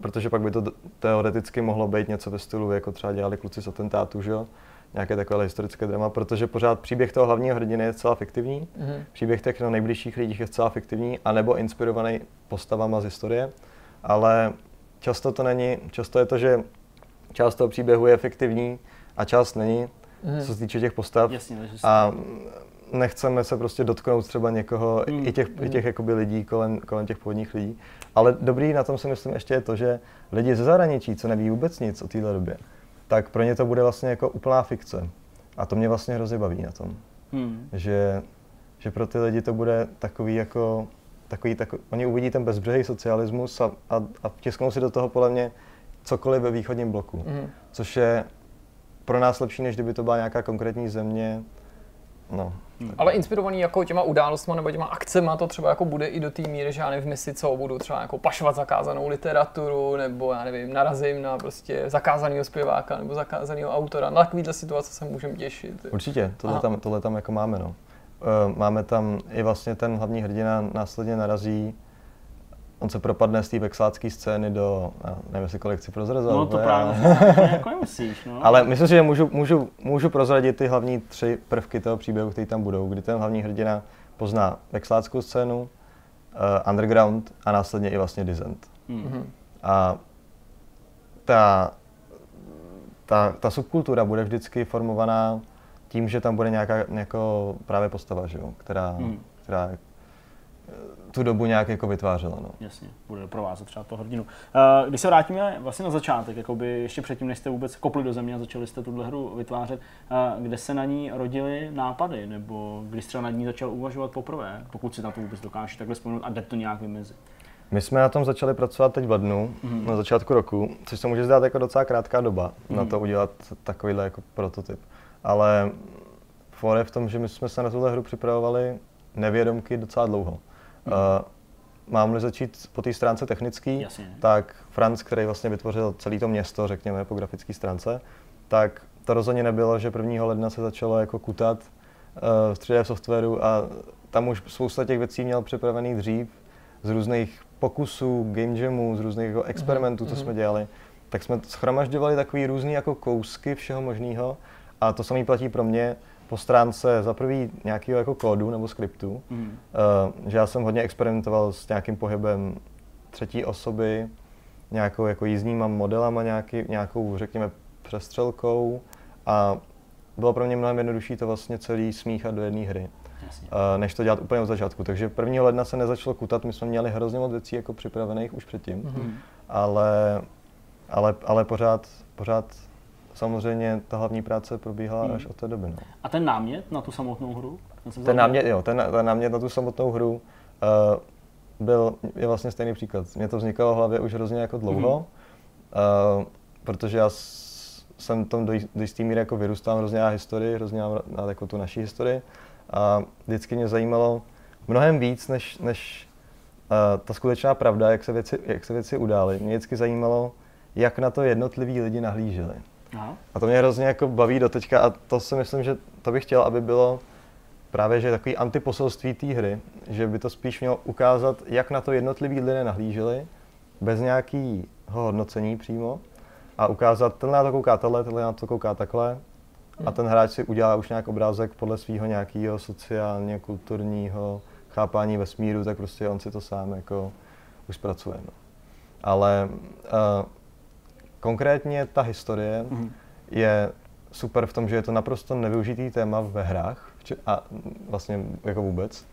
protože pak by to teoreticky mohlo být něco ve stylu, jako třeba dělali kluci z atentátu, že jo, nějaké takové historické drama, protože pořád příběh toho hlavního hrdiny je zcela fiktivní, mm-hmm. příběh těch no, nejbližších lidí je zcela fiktivní, anebo inspirovaný postavama z historie, ale často to není, často je to, že část toho příběhu je efektivní a část není, mm. co se týče těch postav. Jasně, a nechceme se prostě dotknout třeba někoho, mm. i těch, mm. i těch jakoby lidí kolem, kolem těch původních lidí. Ale dobrý na tom si myslím ještě je to, že lidi ze zahraničí, co neví vůbec nic o téhle době, tak pro ně to bude vlastně jako úplná fikce. A to mě vlastně hrozně baví na tom. Mm. Že, že pro ty lidi to bude takový jako, takový, takový oni uvidí ten bezbřehý socialismus a, a, a tisknou si do toho podle mě cokoliv ve východním bloku. Mm. Což je pro nás lepší, než kdyby to byla nějaká konkrétní země, No. Hmm. Ale inspirovaný jako těma událostmi nebo těma akcemi to třeba jako bude i do té míry, že já nevím, jestli co budu třeba jako pašovat zakázanou literaturu, nebo já nevím, narazím na prostě zakázaného zpěváka nebo zakázaného autora. Na takovýhle situace se můžeme těšit. Určitě, tohle tam, tohle tam jako máme. No. Uh, máme tam i vlastně ten hlavní hrdina následně narazí on se propadne z té vexlácké scény do, nevím, jestli kolik chci prozrazovat. No to právě, jako nemusíš, no. Ale myslím si, že můžu, můžu, můžu prozradit ty hlavní tři prvky toho příběhu, které tam budou, kdy ten hlavní hrdina pozná vexláckou scénu, uh, underground a následně i vlastně dissent. Mm-hmm. A ta, ta, ta subkultura bude vždycky formovaná tím, že tam bude nějaká nějaká právě postava, že jo, která, mm. která tu dobu nějak jako vytvářela. No. Jasně, bude provázet třeba to hrdinu. Uh, když se vrátíme vlastně na začátek, jakoby ještě předtím, než jste vůbec kopli do země a začali jste tuhle hru vytvářet, uh, kde se na ní rodily nápady, nebo když třeba nad ní začal uvažovat poprvé, pokud si na to vůbec dokáže takhle vzpomenout a jde to nějak vymezit? My jsme na tom začali pracovat teď v lednu, mm-hmm. na začátku roku, což se může zdát jako docela krátká doba mm-hmm. na to udělat takovýhle jako prototyp. Ale fore v tom, že my jsme se na tuhle hru připravovali nevědomky docela dlouho. Hmm. Uh, mám-li začít po té stránce technické, tak Franz, který vlastně vytvořil celé to město, řekněme, po grafické stránce, tak to rozhodně nebylo, že 1. ledna se začalo jako kutat uh, v 3D softwaru a tam už spousta těch věcí měl připravených dřív z různých pokusů, game jamů, z různých jako experimentů, co mm-hmm. jsme dělali. Tak jsme schromažďovali takový různý jako kousky všeho možného a to samé platí pro mě po stránce za prvý nějakého jako kódu nebo skriptu, mm. uh, že já jsem hodně experimentoval s nějakým pohybem třetí osoby, nějakou jako jízdníma modelama, nějaký, nějakou, řekněme, přestřelkou a bylo pro mě mnohem jednodušší to vlastně celý smíchat do jedné hry. Uh, než to dělat úplně od začátku. Takže 1. ledna se nezačalo kutat, my jsme měli hrozně moc věcí jako připravených už předtím, mm-hmm. ale, ale, ale pořád, pořád samozřejmě ta hlavní práce probíhala hmm. až od té doby. No. A ten námět na tu samotnou hru? Ten námět, jo, ten, ten námět na tu samotnou hru uh, byl, je vlastně stejný příklad. Mně to vznikalo v hlavě už hrozně jako dlouho, hmm. uh, protože já jsem tam do, do jistý míry jako vyrůstal hrozně na historii, hrozně na jako tu naší historii a vždycky mě zajímalo mnohem víc, než, než uh, ta skutečná pravda, jak se, věci, jak se věci udály. Mě vždycky zajímalo, jak na to jednotliví lidi nahlíželi. Aha. A to mě hrozně jako baví do teďka a to si myslím, že to bych chtěl, aby bylo právě že takový antiposelství té hry, že by to spíš mělo ukázat, jak na to jednotliví lidé nahlíželi, bez nějakého hodnocení přímo, a ukázat, tenhle na to kouká tohle, tenhle na to kouká takhle, a hmm. ten hráč si udělá už nějak obrázek podle svého nějakého sociálně kulturního chápání vesmíru, tak prostě on si to sám jako už zpracuje. No. Ale uh, Konkrétně ta historie mm-hmm. je super v tom, že je to naprosto nevyužitý téma ve hrách a vlastně jako vůbec.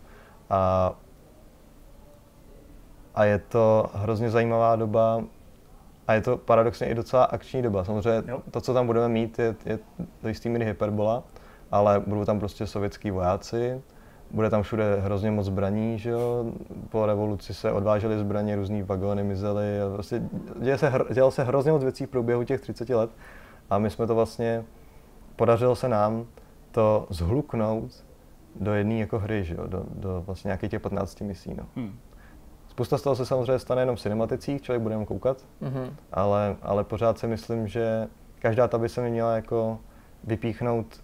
A, a je to hrozně zajímavá doba a je to paradoxně i docela akční doba. Samozřejmě jo. to, co tam budeme mít, je, je do jistý míry hyperbola, ale budou tam prostě sovětský vojáci, bude tam všude hrozně moc zbraní, že jo? Po revoluci se odvážely zbraně, různý vagóny mizely. A prostě děje se, dělalo se hrozně moc věcí v průběhu těch 30 let. A my jsme to vlastně, podařilo se nám to zhluknout do jedné jako hry, že jo? Do, do vlastně nějakých těch 15 misí. No. Hmm. Spousta z toho se samozřejmě stane jenom v cinematicích, člověk bude koukat, mm-hmm. ale, ale pořád si myslím, že každá ta by se mi měla jako vypíchnout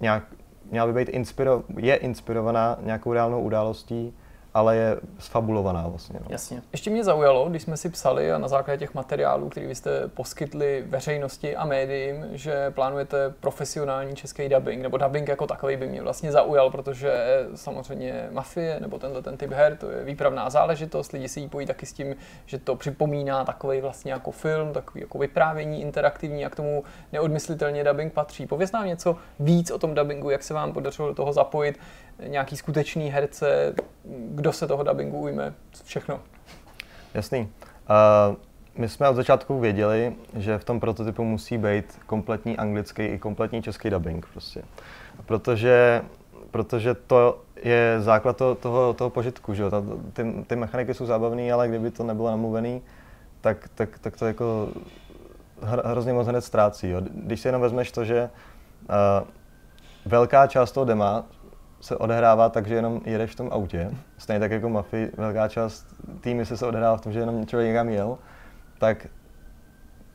nějak, měla by být inspiro, je inspirovaná nějakou reálnou událostí ale je sfabulovaná vlastně. No. Jasně. Ještě mě zaujalo, když jsme si psali a na základě těch materiálů, které vy jste poskytli veřejnosti a médiím, že plánujete profesionální český dubbing, nebo dubbing jako takový by mě vlastně zaujal, protože samozřejmě mafie nebo tenhle ten typ her, to je výpravná záležitost, lidi si ji pojí taky s tím, že to připomíná takový vlastně jako film, takový jako vyprávění interaktivní a k tomu neodmyslitelně dubbing patří. Pověz nám něco víc o tom dubbingu, jak se vám podařilo do toho zapojit, nějaký skutečný herce, kdo se toho dubbingu ujme, všechno. Jasný. Uh, my jsme od začátku věděli, že v tom prototypu musí být kompletní anglický i kompletní český dubbing prostě. Protože, protože to je základ toho, toho, toho požitku, že? Ta, ty, ty mechaniky jsou zábavné, ale kdyby to nebylo namluvený, tak, tak, tak to jako hrozně moc hned ztrácí. Jo? Když si jenom vezmeš to, že uh, velká část toho dema se odehrává tak, že jenom jedeš v tom autě, stejně tak jako Mafii, velká část týmy se odehrává v tom, že jenom člověk někam jel, tak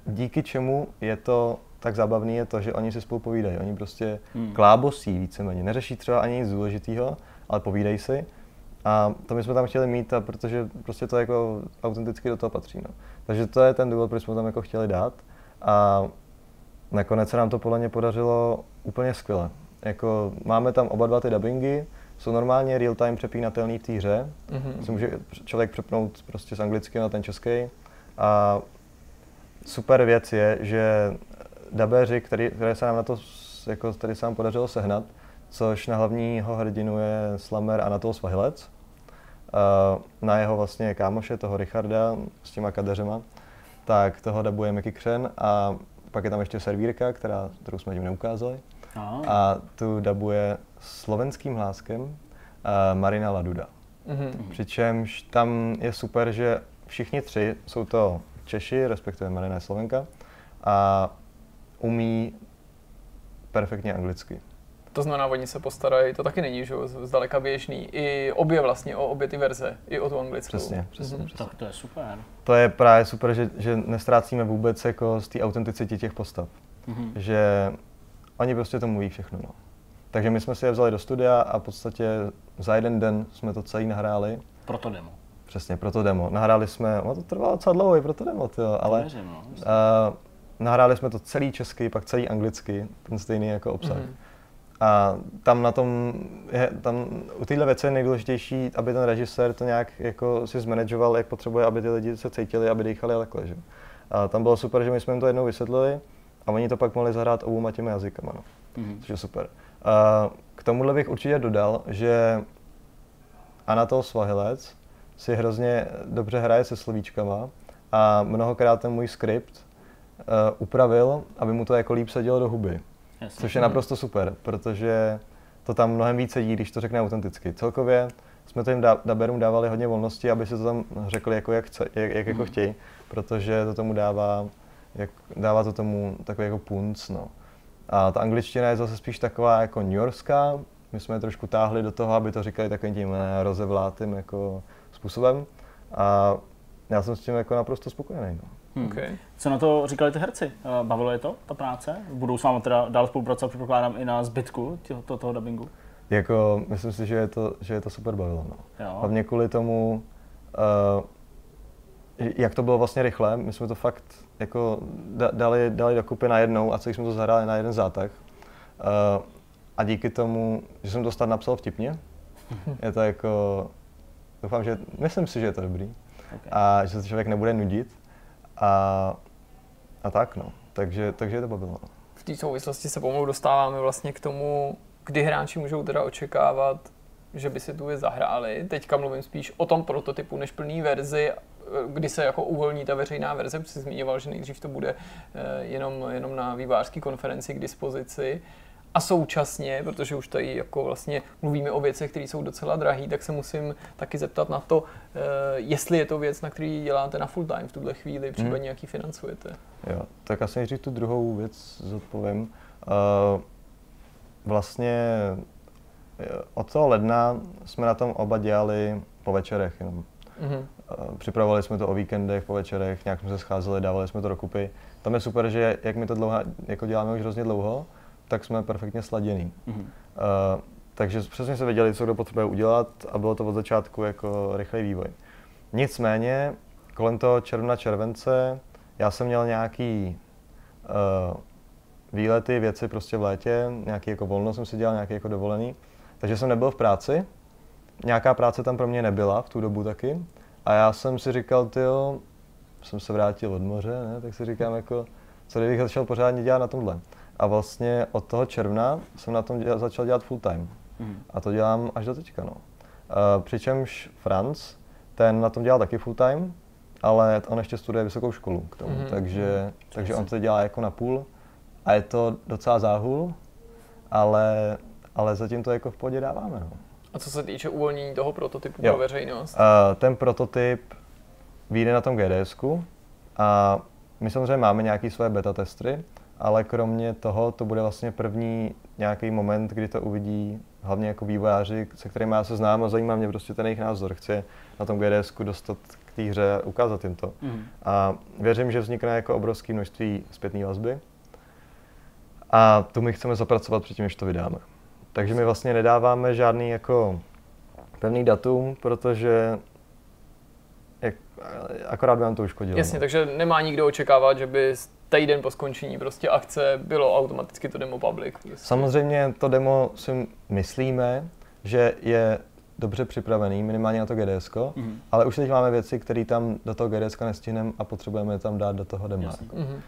díky čemu je to tak zábavný je to, že oni si spolu povídají. Oni prostě hmm. klábosí víceméně. Neřeší třeba ani nic důležitého, ale povídají si. A to my jsme tam chtěli mít, a protože prostě to jako autenticky do toho patří. No. Takže to je ten důvod, proč jsme tam jako chtěli dát. A nakonec se nám to podle mě podařilo úplně skvěle. Jako, máme tam oba dva ty dubbingy, jsou normálně real-time přepínatelný v té hře. Mm-hmm. může člověk přepnout prostě z anglického na ten český. A super věc je, že dabeři, který, které se nám na to jako, tady se nám podařilo sehnat, což na hlavního hrdinu je Slammer Anatol Svahilec, na jeho vlastně kámoše, toho Richarda s těma kadeřema, tak toho dabuje Mickey Křen a pak je tam ještě servírka, která, kterou jsme tím neukázali. Aha. A tu dabuje slovenským hláskem uh, Marina Laduda. Mm-hmm. Přičemž tam je super, že všichni tři jsou to Češi, respektive Marina je Slovenka, a umí perfektně anglicky. To znamená, oni se postarají, to taky není, že zdaleka běžný. I obě vlastně, o obě ty verze, i o tu anglickou. Přesně, přesně, mm-hmm. přesně. Tak to je super. To je právě super, že, že nestrácíme vůbec jako z té autenticity těch postav. Mm-hmm. Že oni prostě to mluví všechno. No. Takže my jsme si je vzali do studia a v podstatě za jeden den jsme to celý nahráli. Pro to demo. Přesně, pro to demo. Nahráli jsme, no to trvalo docela dlouho i pro to demo, tyjo, ale věřím, no. uh, nahráli jsme to celý česky, pak celý anglicky, ten stejný jako obsah. Mm-hmm. A tam na tom, je, tam u téhle věci je nejdůležitější, aby ten režisér to nějak jako si zmanageoval, jak potřebuje, aby ty lidi se cítili, aby dýchali a takhle. Že? A tam bylo super, že my jsme jim to jednou vysvětlili a oni to pak mohli zahrát obou těmi jazykama, no. mm-hmm. což je super. A k tomuhle bych určitě dodal, že Anatol Svahilec si hrozně dobře hraje se slovíčkama a mnohokrát ten můj skript uh, upravil, aby mu to jako líp sedělo do huby. Jasně. Což je naprosto super, protože to tam mnohem více sedí, když to řekne autenticky. Celkově jsme to jim daberům dávali hodně volnosti, aby si to tam řekli jako jak, chce, jak, jak jako mhm. chtějí, protože to tomu dává jak dává to tomu takový jako punc, no. A ta angličtina je zase spíš taková jako New Yorkská. My jsme je trošku táhli do toho, aby to říkali takovým tím eh, rozevlátým jako způsobem. A já jsem s tím jako naprosto spokojený. No. Hmm. Okay. Co na to říkali ty herci? Eh, bavilo je to, ta práce? Budou s vámi teda dál spolupracovat, předpokládám, i na zbytku toho, toho, toho dubbingu? Jako, myslím si, že je to, že je to super bavilo. No. Jo. Hlavně kvůli tomu, uh, jak to bylo vlastně rychle, my jsme to fakt jako dali, dali dokupy na jednou a celý jsme to zahráli na jeden zátah. Uh, a díky tomu, že jsem to snad napsal vtipně, je to jako, doufám, že, myslím si, že je to dobrý. Okay. A že se člověk nebude nudit. A, a tak no, takže, takže je to bavilo. No. V té souvislosti se pomalu dostáváme vlastně k tomu, kdy hráči můžou teda očekávat, že by si tu věc zahráli. Teďka mluvím spíš o tom prototypu než plný verzi kdy se jako uvolní ta veřejná verze, protože jsi zmiňoval, že nejdřív to bude eh, jenom, jenom na vývářské konferenci k dispozici. A současně, protože už tady jako vlastně mluvíme o věcech, které jsou docela drahé, tak se musím taky zeptat na to, eh, jestli je to věc, na který děláte na full time v tuhle chvíli, mhm. případně hmm. jaký financujete. Jo, tak asi nejdřív tu druhou věc zodpovím. Uh, vlastně od toho ledna jsme na tom oba dělali po večerech jenom. Mm-hmm. Připravovali jsme to o víkendech, po večerech, nějak jsme se scházeli, dávali jsme to dokupy. Tam je super, že jak my to dlouho, jako děláme už hrozně dlouho, tak jsme perfektně sladěný. Mm-hmm. Uh, takže přesně se věděli, co kdo potřebuje udělat a bylo to od začátku jako rychlý vývoj. Nicméně kolem toho června, července já jsem měl nějaký uh, výlety, věci prostě v létě, nějaký jako volno jsem si dělal, nějaký jako dovolený, takže jsem nebyl v práci, nějaká práce tam pro mě nebyla v tu dobu taky a já jsem si říkal, tyjo, jsem se vrátil od moře, ne? tak si říkám jako, co kdybych začal pořádně dělat na tomhle. A vlastně od toho června jsem na tom dělal, začal dělat full time. Mm. A to dělám až do teďka. No. Uh, přičemž Franz, ten na tom dělal taky full time, ale on ještě studuje vysokou školu k tomu, mm. takže, mm. takže on to dělá jako na půl a je to docela záhul, ale, ale zatím to jako v pohodě dáváme. No. A co se týče uvolnění toho prototypu jo. pro veřejnost? Uh, ten prototyp vyjde na tom GDSku a my samozřejmě máme nějaké svoje beta testry, ale kromě toho to bude vlastně první nějaký moment, kdy to uvidí hlavně jako vývojáři, se kterými já se znám a zajímá mě prostě ten jejich názor. Chci na tom GDSku dostat k té hře a ukázat jim to. Mm. A věřím, že vznikne jako obrovské množství zpětné vazby a tu my chceme zapracovat předtím, než to vydáme. Takže my vlastně nedáváme žádný jako pevný datum, protože jak, akorát by nám to uškodilo. Jasně, no. takže nemá nikdo očekávat, že by týden po skončení prostě akce bylo automaticky to demo public. Prostě. Samozřejmě to demo si myslíme, že je dobře připravený, minimálně na to GDS, mm-hmm. ale už teď máme věci, které tam do toho GDS nestihneme a potřebujeme je tam dát do toho demo, jako, mm-hmm.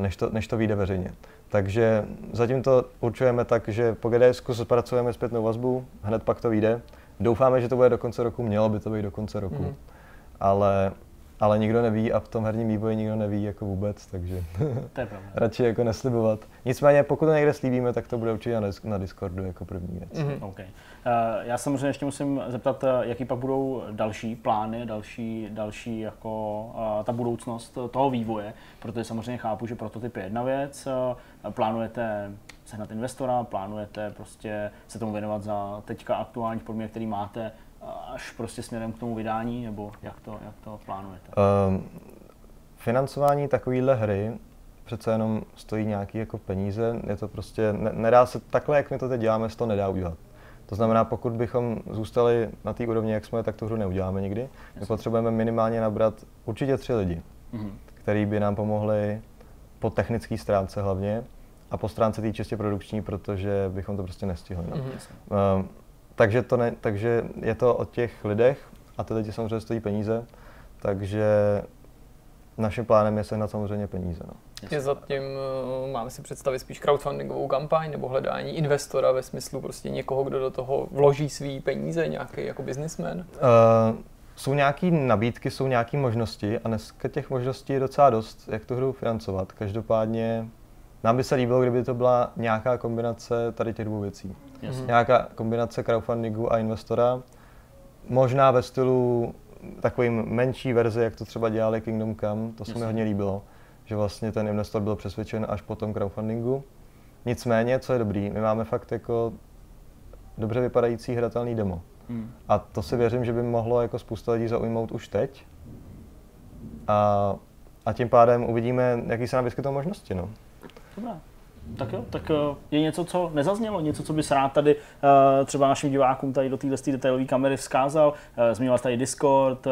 než, to, než to vyjde veřejně. Takže zatím to určujeme tak, že po GDS zpracujeme zpětnou vazbu, hned pak to vyjde. Doufáme, že to bude do konce roku, mělo by to být do konce roku. Mm-hmm. Ale ale nikdo neví a v tom herním vývoji nikdo neví jako vůbec, takže to je radši jako neslibovat. Nicméně pokud to někde slíbíme, tak to bude určitě na, na Discordu jako první věc. Mm-hmm. Okay. Uh, já samozřejmě ještě musím zeptat, eh, jaký pak budou další plány, další, další jako uh, ta budoucnost toho vývoje, protože samozřejmě chápu, že prototyp je jedna věc, plánujete sehnat investora, plánujete prostě se tomu věnovat za teďka aktuální podmínek, který máte, až prostě směrem k tomu vydání, nebo jak to, jak to plánujete? Um, financování takovéhle hry přece jenom stojí nějaký jako peníze, je to prostě, ne, nedá se, takhle jak my to teď děláme, se to nedá udělat. To znamená, pokud bychom zůstali na té úrovni, jak jsme, tak tu hru neuděláme nikdy. My potřebujeme minimálně nabrat určitě tři lidi, mm-hmm. který by nám pomohli po technické stránce hlavně a po stránce té čistě produkční, protože bychom to prostě nestihli. No. Mm-hmm. Um, takže, to ne, takže je to o těch lidech a ty lidi samozřejmě stojí peníze, takže naším plánem je sehnat samozřejmě peníze. No. Je zatím, eh, máme si představit spíš crowdfundingovou kampaň nebo hledání investora ve smyslu prostě někoho, kdo do toho vloží svý peníze, nějaký jako businessman? Uh, jsou nějaké nabídky, jsou nějaké možnosti a dneska těch možností je docela dost, jak tu hru financovat. Každopádně nám by se líbilo, kdyby to byla nějaká kombinace tady těch dvou věcí. Yes. Mhm. Nějaká kombinace crowdfundingu a investora. Možná ve stylu takovým menší verzi, jak to třeba dělali Kingdom Come, to se mi hodně líbilo, že vlastně ten investor byl přesvědčen až po tom crowdfundingu. Nicméně, co je dobrý, my máme fakt jako dobře vypadající hratelný demo. Hmm. A to si věřím, že by mohlo jako spousta lidí zaujmout už teď. A, a tím pádem uvidíme, jaký se nám vyskytou možnosti. No. Dobrá. Tak jo, tak eh, je něco, co nezaznělo, něco, co bys rád tady uh, třeba našim divákům tady do téhle detailové kamery vzkázal. Uh, Zmínil tady Discord,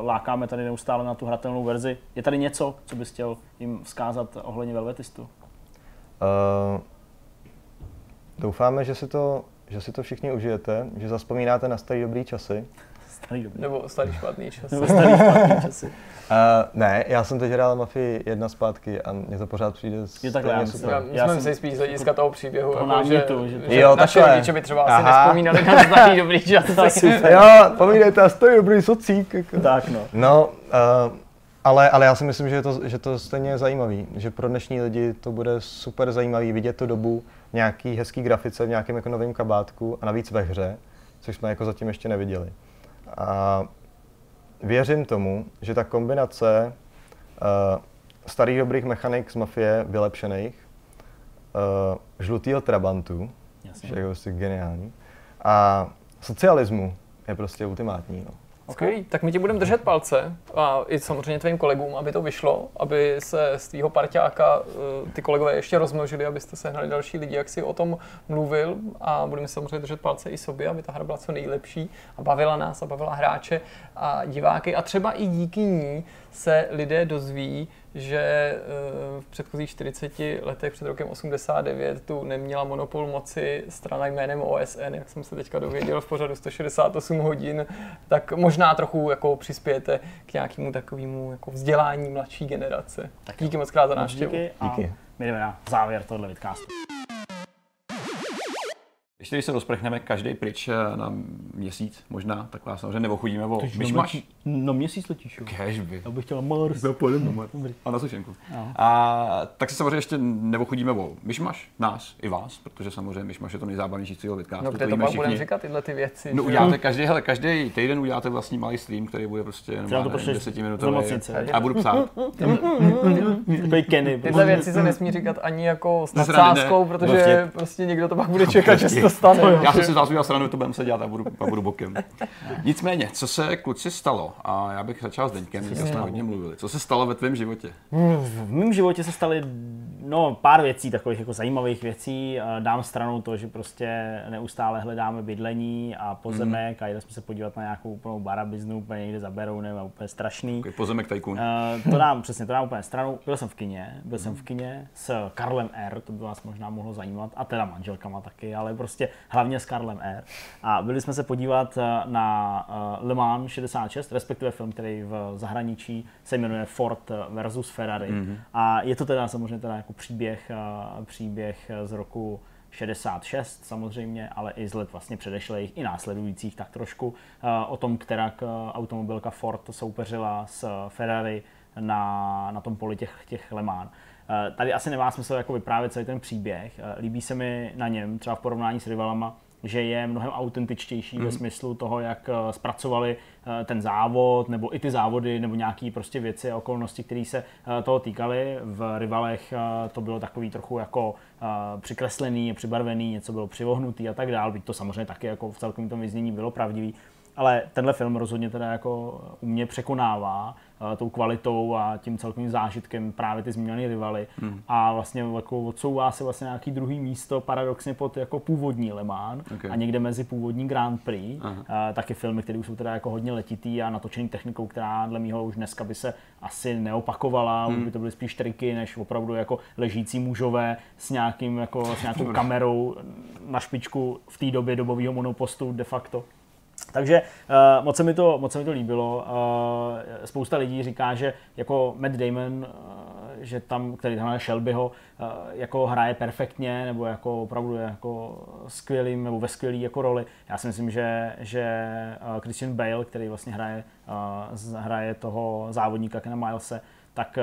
lákáme tady neustále na tu hratelnou verzi. Je tady něco, co bys chtěl jim vzkázat ohledně Velvetistu? Uh, doufáme, že si, to, že si to všichni užijete, že zaspomínáte na starý dobrý časy Starý dobrý. Nebo starý špatný časy. Nebo starý špatný časy. Uh, ne, já jsem teď hrál Mafii jedna zpátky a mně to pořád přijde je takhle, já super. Já, já jsem si spíš z hlediska toho příběhu, toho jako, že, to, že, že jo, naše rodiče by třeba Aha. asi nespomínali na starý dobrý časy. jo, pomínejte na starý dobrý socík. Jako. Tak no. No, uh, ale, ale já si myslím, že je to, že to stejně je zajímavý, že pro dnešní lidi to bude super zajímavý vidět tu dobu v nějaký hezký grafice, v nějakém jako novém kabátku a navíc ve hře, což jsme jako zatím ještě neviděli. A věřím tomu, že ta kombinace uh, starých dobrých mechanik z Mafie vylepšených, uh, žlutýho Trabantu, že je prostě geniální, a socialismu je prostě ultimátní. No. Skvělý, tak my ti budeme držet palce a i samozřejmě tvým kolegům, aby to vyšlo, aby se z tvýho parťáka eh, ty kolegové ještě rozmnožili, abyste sehnali další lidi, jak si o tom mluvil. A budeme samozřejmě držet palce i sobě, aby ta hra byla co nejlepší a bavila nás a bavila hráče a diváky. A třeba i díky ní se lidé dozví, že eh, v předchozích 40 letech před rokem 89 tu neměla monopol moci strana jménem OSN, jak jsem se teďka dověděl v pořadu 168 hodin, tak možná trochu jako přispějete k nějakému takovému jako vzdělání mladší generace. Tak díky moc krát za návštěvu. Díky. A Díky. my jdeme na závěr tohle vidcastu. Ještě když se rozprchneme každý pryč eh, na měsíc možná, tak vás samozřejmě neochodíme o myšmaš. No měsíc letíš, jo. Kežby. Já bych chtěl Mars. Dobrý. A na sušenku. No. A tak se samozřejmě ještě neochodíme o myšmaš, nás i vás, protože samozřejmě myšmaš je to nejzábavnější z celého vidcastu. No kde to pak budeme říkat tyhle ty věci? No uděláte každý, hele, každý týden uděláte vlastní malý stream, který bude prostě jenom Třeba to já nevím, pošleš 10 z minutový. nemocnice. A budu psát. Takový Kenny. Tyhle věci se nesmí říkat ani jako s nadsázkou, protože Vlastně- prostě někdo to pak bude čekat, že se to stane. Já jsem si z vás udělal stranu, to budeme se dělat a budu, a budu bokem. Nicméně, co se kluci stalo, a já bych začal s Deňkem, když jsme hodně mluvili. Co se stalo ve tvém životě? V mém životě se staly no, pár věcí, takových jako zajímavých věcí. Dám stranou to, že prostě neustále hledáme bydlení a pozemek a jeli jsme se podívat na nějakou úplnou barabiznu, úplně někde za Berounem a úplně strašný. Takový Pozemek tajkun. Uh, to dám, přesně, to dám úplně stranou. Byl jsem v kině, byl jsem v kině s Karlem R, to by vás možná mohlo zajímat, a teda manželkama taky, ale prostě hlavně s Karlem R. A byli jsme se podívat eh, na uh, Le Mans 66, respektive film, který v zahraničí se jmenuje Ford versus Ferrari. Mm-hmm. A je to teda samozřejmě teda jako příběh, uh, příběh z roku 66 samozřejmě, ale i z let vlastně předešlých i následujících tak trošku o tom, která automobilka Ford soupeřila s Ferrari na, na tom poli těch, těch Le Mans. Uh, Tady asi nemá smysl jako vyprávět celý ten příběh. Uh, Líbí se mi na něm, třeba v porovnání s rivalama, že je mnohem autentičtější mm. ve smyslu toho, jak eh, zpracovali eh, ten závod, nebo i ty závody, nebo nějaké prostě věci a okolnosti, které se eh, toho týkaly. V rivalech eh, to bylo takový trochu jako eh, přikreslený, přibarvený, něco bylo přivohnutý a tak dále, byť to samozřejmě taky jako v celkovém tom vyznění bylo pravdivý. Ale tenhle film rozhodně teda jako u mě překonává uh, tou kvalitou a tím celkovým zážitkem právě ty zmíněné rivaly hmm. a vlastně jako odsouvá se vlastně nějaký druhý místo paradoxně pod jako původní Le Mans Okay. a někde mezi původní Grand Prix. Aha. Uh, taky filmy, které už jsou teda jako hodně letitý a natočený technikou, která dle mýho už dneska by se asi neopakovala, hmm. už by to byly spíš triky, než opravdu jako ležící mužové s nějakým jako s nějakou kamerou na špičku v té době dobového monopostu de facto. Takže uh, moc, se mi to, moc se mi to líbilo. Uh, spousta lidí říká, že jako Matt Damon, uh, že tam, který hraje Shelbyho, uh, jako hraje perfektně, nebo jako opravdu je jako skvělým, nebo ve skvělý jako roli. Já si myslím, že, že uh, Christian Bale, který vlastně hraje, uh, hraje toho závodníka Kena Milese, tak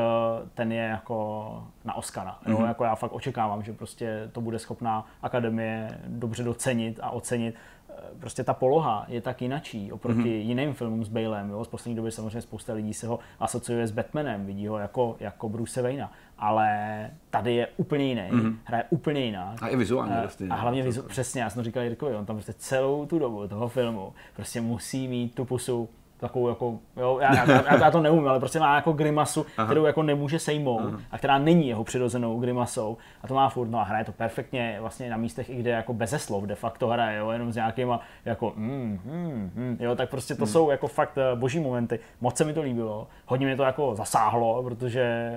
ten je jako na Oscara. Jo? Mm-hmm. Jako já fakt očekávám, že prostě to bude schopná akademie dobře docenit a ocenit. Eh, Prostě ta poloha je tak jinačí oproti mm-hmm. jiným filmům s Balem. Jo? Z poslední doby samozřejmě spousta lidí se ho asociuje s Batmanem, vidí ho jako, jako Bruce Wayna. Ale tady je úplně jiný, mm-hmm. hraje úplně jinak. A i vizuálně prostě. A hlavně vizu, přesně, já jsem to říkal Jirkovi, on tam prostě celou tu dobu toho filmu prostě musí mít tu pusu takovou jako, jo, já, já, já, já to neumím, ale prostě má jako grimasu, Aha. kterou jako nemůže sejmout Aha. a která není jeho přirozenou grimasou a to má furt, no a hraje to perfektně vlastně na místech, i kde jako beze slov de facto hraje, jo, jenom s nějakýma jako mm, mm, mm, jo, tak prostě to jsou jako fakt eh, boží momenty, moc se mi to líbilo, hodně mě to jako zasáhlo, protože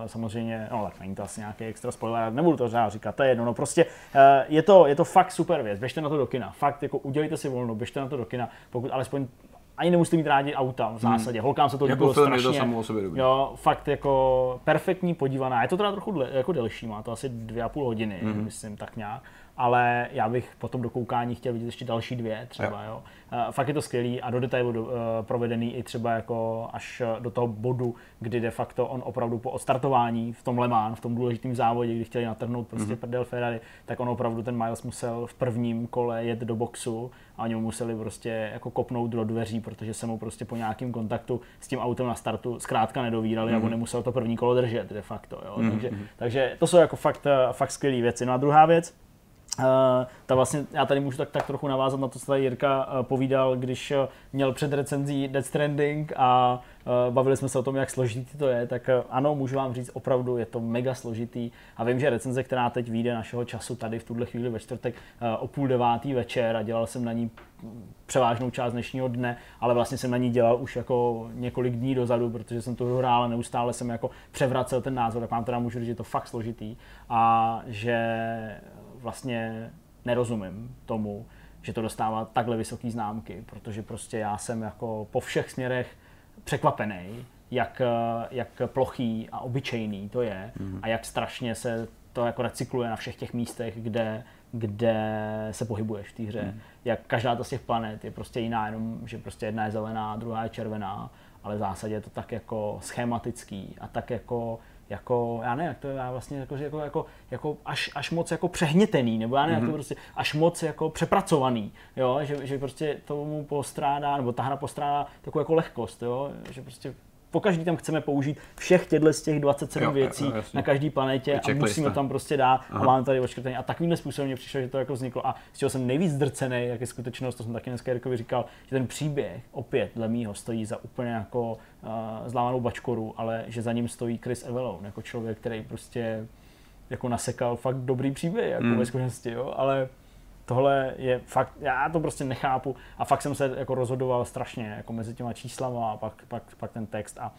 uh, samozřejmě, no tak není to asi nějaký extra spoiler, nebudu to řád říkat, to je jedno, no prostě uh, je, to, je to fakt super věc, běžte na to do kina, fakt jako udělejte si volno, běžte na to do kina, pokud alespoň ani nemusíte mít rádi auta v zásadě. Holkám se to Jako líbilo film je to strašně. samo o sobě dobrý. Jo, fakt jako perfektní podívaná. Je to teda trochu dle, jako delší, má to asi dvě a půl hodiny, mm-hmm. myslím tak nějak. Ale já bych po tom dokoukání chtěl vidět ještě další dvě třeba, jo. Uh, fakt je to skvělý a do detailu do, uh, provedený i třeba jako až eh, do toho bodu, kdy de facto on opravdu po odstartování v tom Le Mans, v tom důležitém závodě, kdy chtěli natrhnout prostě mm-hmm. prdel Ferrari, tak on opravdu ten Miles musel v prvním kole jet do boxu a oni mu museli prostě jako kopnout do dveří, protože se mu prostě po nějakém kontaktu s tím autem na startu zkrátka nedovírali mm. a on nemusel to první kolo držet de facto. Jo? Mm. Takže, takže to jsou jako fakt, eh, fakt skvělé věci. No a druhá věc, Uh, ta vlastně, já tady můžu tak, tak trochu navázat na to, co tady Jirka uh, povídal, když uh, měl před recenzí Death Stranding a bavili jsme se o tom, jak složitý to je, tak ano, můžu vám říct, opravdu je to mega složitý a vím, že recenze, která teď vyjde našeho času tady v tuhle chvíli ve čtvrtek o půl devátý večer a dělal jsem na ní převážnou část dnešního dne, ale vlastně jsem na ní dělal už jako několik dní dozadu, protože jsem to hrál a neustále jsem jako převracel ten názor, tak vám teda můžu říct, že je to fakt složitý a že vlastně nerozumím tomu, že to dostává takhle vysoké známky, protože prostě já jsem jako po všech směrech překvapený, jak, jak plochý a obyčejný to je mm. a jak strašně se to jako recykluje na všech těch místech, kde, kde se pohybuješ v té hře. Mm. Jak každá ta z těch planet je prostě jiná, jenom že prostě jedna je zelená, druhá je červená, ale v zásadě je to tak jako schematický a tak jako jako, já nevím, jak to je já vlastně jako, jako, jako, jako až, až, moc jako přehnětený, nebo já nevím, mm-hmm. jak to prostě až moc jako přepracovaný, jo, že, že prostě tomu postrádá, nebo ta hra postrádá takovou jako lehkost, jo, že prostě po každý tam chceme použít všech těchto z těch 27 jo, věcí jo, na každé planetě a musíme tam prostě dát Aha. a máme tady očkrtení. A takovýmhle způsobem mě přišlo, že to jako vzniklo. A z čeho jsem nejvíc zdrcený, jak je skutečnost, to jsem taky dneska Jirkovi říkal, že ten příběh opět dle mýho stojí za úplně jako uh, zlámanou bačkoru, ale že za ním stojí Chris Evelone, jako člověk, který prostě jako nasekal fakt dobrý příběh jako mm. ve skutečnosti, jo, ale tohle je fakt, já to prostě nechápu a fakt jsem se jako rozhodoval strašně jako mezi těma číslama a pak, pak, pak ten text a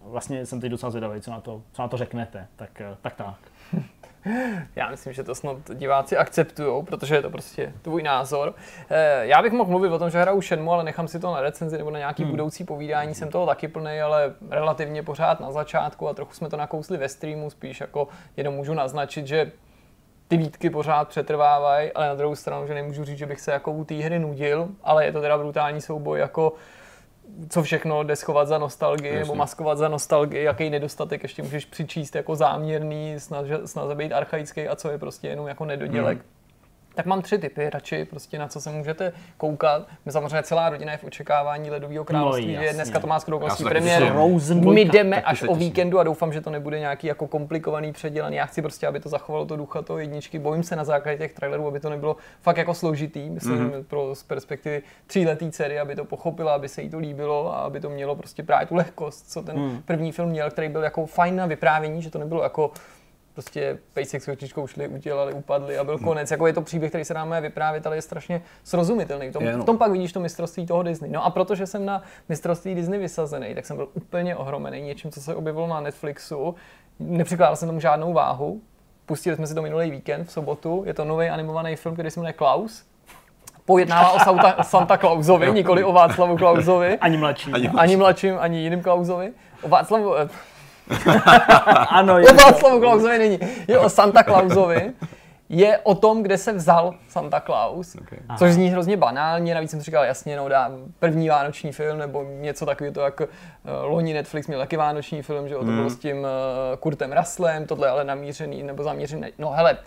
uh, vlastně jsem teď docela zvědavý, co na to, co na to řeknete, tak uh, tak. tak. Já myslím, že to snad diváci akceptují, protože je to prostě tvůj názor. Eh, já bych mohl mluvit o tom, že hraju Shenmue, ale nechám si to na recenzi nebo na nějaký hmm. budoucí povídání. Jsem toho taky plný, ale relativně pořád na začátku a trochu jsme to nakousli ve streamu, spíš jako jenom můžu naznačit, že ty výtky pořád přetrvávají, ale na druhou stranu, že nemůžu říct, že bych se jako u té hry nudil, ale je to teda brutální souboj jako co všechno jde schovat za nostalgii Jasně. nebo maskovat za nostalgii, jaký nedostatek ještě můžeš přičíst jako záměrný, snaze být archaický a co je prostě jenom jako nedodělek. Hmm tak mám tři typy radši, prostě na co se můžete koukat. My samozřejmě celá rodina je v očekávání Ledového království, no, že dneska to má skoro okolností premiér. My jdeme až o víkendu a doufám, že to nebude nějaký jako komplikovaný předělaný. Já chci prostě, aby to zachovalo to ducha toho jedničky. Bojím se na základě těch trailerů, aby to nebylo fakt jako složitý, myslím mm-hmm. pro z perspektivy tříletý dcery, aby to pochopila, aby se jí to líbilo a aby to mělo prostě právě tu lehkost, co ten mm. první film měl, který byl jako fajn na vyprávění, že to nebylo jako prostě pejsek s kočičkou šli, udělali, upadli a byl hmm. konec. Jako je to příběh, který se nám má vyprávět, ale je strašně srozumitelný. V tom, v tom pak vidíš to mistrovství toho Disney. No a protože jsem na mistrovství Disney vysazený, tak jsem byl úplně ohromený něčím, co se objevilo na Netflixu. Nepřikládal jsem tomu žádnou váhu. Pustili jsme si to minulý víkend v sobotu. Je to nový animovaný film, který se jmenuje Klaus pojednává o Santa, Santa Clausovi, nikoli o Václavu Klausovi. Ani mladším. Ani, ani mladším, ani jiným Klausovi. O Václavu, eh, ano, je. O Václavu Klausovi není. Je o Santa Clausovi. Je o tom, kde se vzal Santa Claus, okay. což zní hrozně banálně, navíc jsem si říkal, jasně, no dá první vánoční film, nebo něco takového, to jak uh, loni Netflix měl taky vánoční film, že jo, to mm. bylo s tím uh, Kurtem Russellem, tohle ale namířený, nebo zamířený, no hele,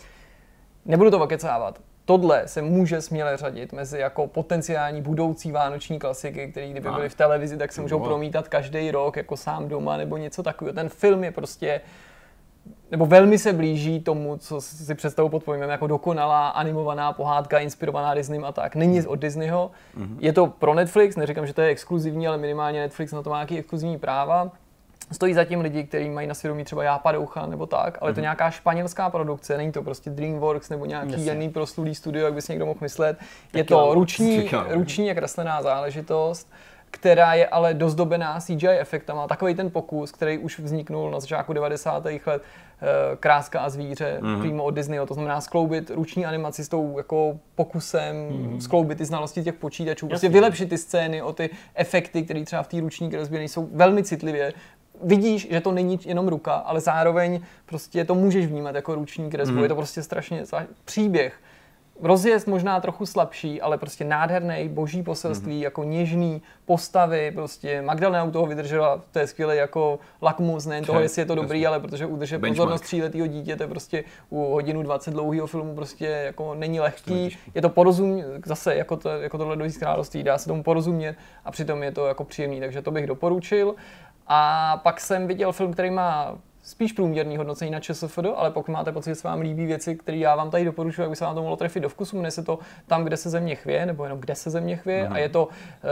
nebudu to okecávat, tohle se může směle řadit mezi jako potenciální budoucí vánoční klasiky, které kdyby byly v televizi, tak se můžou promítat každý rok jako sám doma nebo něco takového. Ten film je prostě nebo velmi se blíží tomu, co si představu pod pojmem jako dokonalá animovaná pohádka inspirovaná Disneym a tak. Není od Disneyho. Mm-hmm. Je to pro Netflix, neříkám, že to je exkluzivní, ale minimálně Netflix na to má nějaký exkluzivní práva. Stojí zatím lidi, kteří mají na svědomí třeba Já padoucha nebo tak, ale mm-hmm. to mhm. nějaká španělská produkce, není to prostě DreamWorks nebo nějaký Jasně. jiný proslulý studio, jak by si někdo mohl myslet. Tak je to ruční, ruční a kreslená záležitost která je ale dozdobená CGI efektama. Takový ten pokus, který už vzniknul na začátku 90. let, eh, Kráska a zvíře, mm-hmm. přímo od Disneyho, to znamená skloubit ruční animaci s tou jako pokusem, mm-hmm. skloubit ty znalosti těch počítačů, prostě vylepšit ty scény o ty efekty, které třeba v té ruční kresbě nejsou velmi citlivě vidíš, že to není jenom ruka, ale zároveň prostě to můžeš vnímat jako ruční kresbu. Mm. Je to prostě strašně příběh. Rozjezd možná trochu slabší, ale prostě nádherný, boží poselství, mm. jako něžný postavy, prostě Magdalena u toho vydržela, to je skvělé jako lakmus, nejen toho, jestli je to dobrý, ale protože udržet pozornost tříletého dítěte prostě u hodinu 20 dlouhého filmu prostě jako není lehký. Je to porozumět, zase jako, to, jako tohle do království, dá se tomu porozumět a přitom je to jako příjemný, takže to bych doporučil. A pak jsem viděl film, který má spíš průměrný hodnocení na ČSFD, ale pokud máte pocit, že se vám líbí věci, které já vám tady doporučuji, jak by se vám to mohlo trefit do vkusu, jmenuje se to Tam, kde se země chvěje, nebo jenom kde se země chvěje, mm-hmm. a je to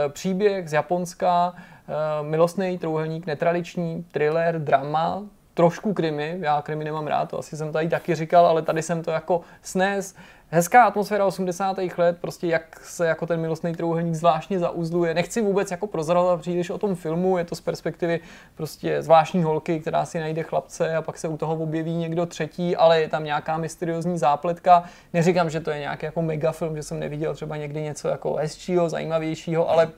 e, příběh z Japonska, e, milostný trouhelník, netradiční, thriller, drama, trošku krimi, já krimi nemám rád, to asi jsem tady taky říkal, ale tady jsem to jako snes, hezká atmosféra 80. let, prostě jak se jako ten milostný trouhelník zvláštně zauzluje. Nechci vůbec jako prozrazovat příliš o tom filmu, je to z perspektivy prostě zvláštní holky, která si najde chlapce a pak se u toho objeví někdo třetí, ale je tam nějaká mysteriózní zápletka. Neříkám, že to je nějaký jako megafilm, že jsem neviděl třeba někdy něco jako hezčího, zajímavějšího, ale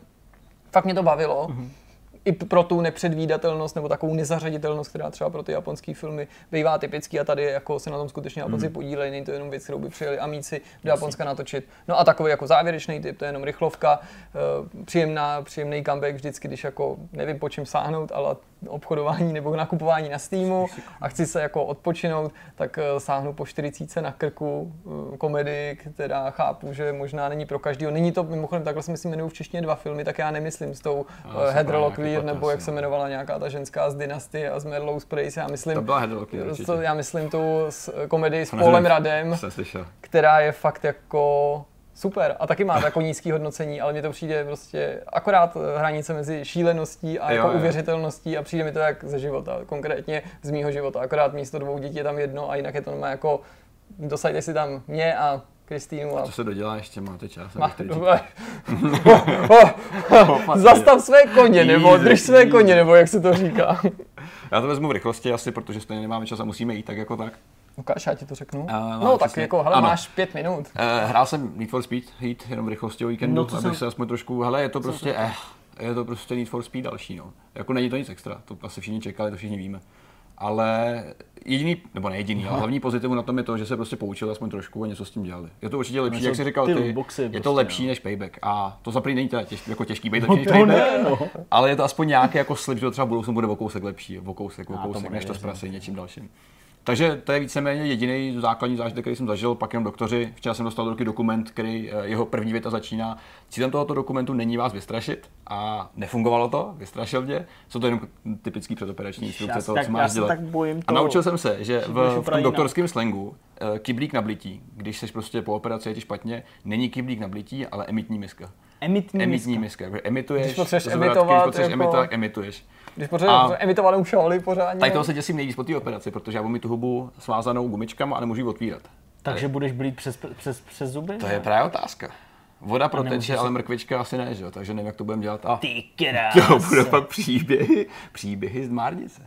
fakt mě to bavilo. Mm-hmm i pro tu nepředvídatelnost nebo takovou nezařaditelnost, která třeba pro ty japonské filmy bývá typický a tady jako se na tom skutečně Japonci mm. podílejí, není to jenom věc, kterou by přijeli amíci do Japonska natočit. No a takový jako závěrečný typ, to je jenom rychlovka, eh, příjemná, příjemný comeback vždycky, když jako nevím po čem sáhnout, ale obchodování nebo nakupování na Steamu a chci se jako odpočinout, tak eh, sáhnu po 40 na krku eh, komedii, která chápu, že možná není pro každého. Není to, mimochodem, takhle si myslím, jmenují v češtině dva filmy, tak já nemyslím s tou no, Locklear, nebo jak se jmenovala nějaká ta ženská z Dynasty a z Merlou Sprace, já myslím, to byla Heather Locklear, já myslím tu komedii s Paulem Radem, která je fakt jako super a taky má jako nízký hodnocení, ale mně to přijde prostě akorát hranice mezi šíleností a jako jo, jo. uvěřitelností a přijde mi to jak ze života, konkrétně z mýho života, akorát místo dvou dětí je tam jedno a jinak je to jako dosaďte si tam mě a Kristýnu. A... to se dodělá ještě, máte čas. Má... Zastav své koně, nebo drž své koně, nebo jak se to říká. Já to vezmu v rychlosti asi, protože stejně nemáme čas a musíme jít tak jako tak. Ukáž, já ti to řeknu. Uh, no, tak jako, hele, ano. máš pět minut. Uh, hrál jsem Need for Speed Heat jenom v rychlosti o víkendu, no, abych jsem... se aspoň trošku, hele, je to prostě, eh, je to prostě Need for Speed další, no. Jako není to nic extra, to asi všichni čekali, to všichni víme. Ale jediný, nebo ne jediný, ale hlavní pozitivum na tom je to, že se prostě poučili aspoň trošku a něco s tím dělali. Je to určitě lepší, jak jsi říkal ty, ty boxy, je to prostě, lepší no. než payback. A to za není teda těž, jako těžký být no, než payback, ne, no. ale je to aspoň nějaký jako slib, že to třeba budoucnu bude o kousek lepší, o kousek, o kousek, než to zprasí něčím dalším. Takže to je víceméně jediný základní zážitek, který jsem zažil, pak jenom doktoři. Včera jsem dostal do ruky dokument, který eh, jeho první věta začíná. Cílem tohoto dokumentu není vás vystrašit a nefungovalo to, vystrašil mě. Jsou to jenom typický předoperační instrukce toho, co máš dělat. a naučil jsem se, že v, v tom doktorském slangu uh, kyblík na blití, když jsi prostě po operaci je ti špatně, není kyblík na blití, ale emitní miska. Emitní, emitní miska. miska. Emituješ, když potřebuješ emitovat, když potřebuješ jako... emitovat, emituješ. Když potřebuješ emitovanou šoly pořádně. Tady toho se děsím nejvíc po té operaci, protože já budu mít tu hubu svázanou gumičkama a nemůžu ji otvírat. Takže budeš blít přes, přes, přes zuby? To ne? je právě otázka. Voda proteče, ale mrkvička asi ne, že? takže nevím, jak to budeme dělat. A Ty krás. To bude pak příběhy, příběhy z Márnice.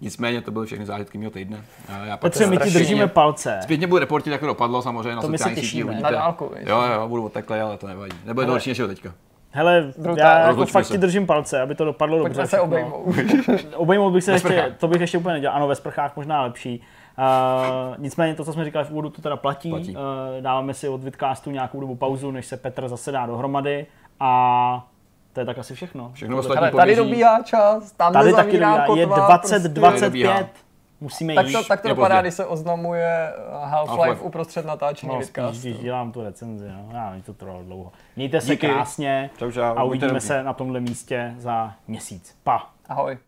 Nicméně to byly všechny zážitky mého týdne. Já Petře, my ti držíme palce. Zpětně budu reportit, jak to dopadlo, samozřejmě to na sociálních sítích. Na dálku, Jo, jo, budu oteklej, ale to nevadí. Nebude to určitě teďka. Hele, Brutál. já jako fakt ti držím palce, aby to dopadlo Pojďme dobře. se obejmout. obejmout bych se ještě, to bych ještě úplně nedělal. Ano, ve sprchách možná lepší. Uh, nicméně to, co jsme říkali v úvodu, to teda platí. platí. Uh, dáváme si od Vidcastu nějakou dobu pauzu, než se Petr zase dá dohromady. A to je tak asi všechno. Všechno ostatní Tady dobíhá čas, tam tady taky dobíhá, kotva, je 2025. Prostě musíme tak to, tak to dopadá, když se oznamuje Half-Life Half uprostřed natáčení no, vidcastu. Když dělám tu recenzi, no. já to trvalo dlouho. Mějte se Díky. krásně čau, čau. a uvidíme se na tomhle místě za měsíc. Pa. Ahoj.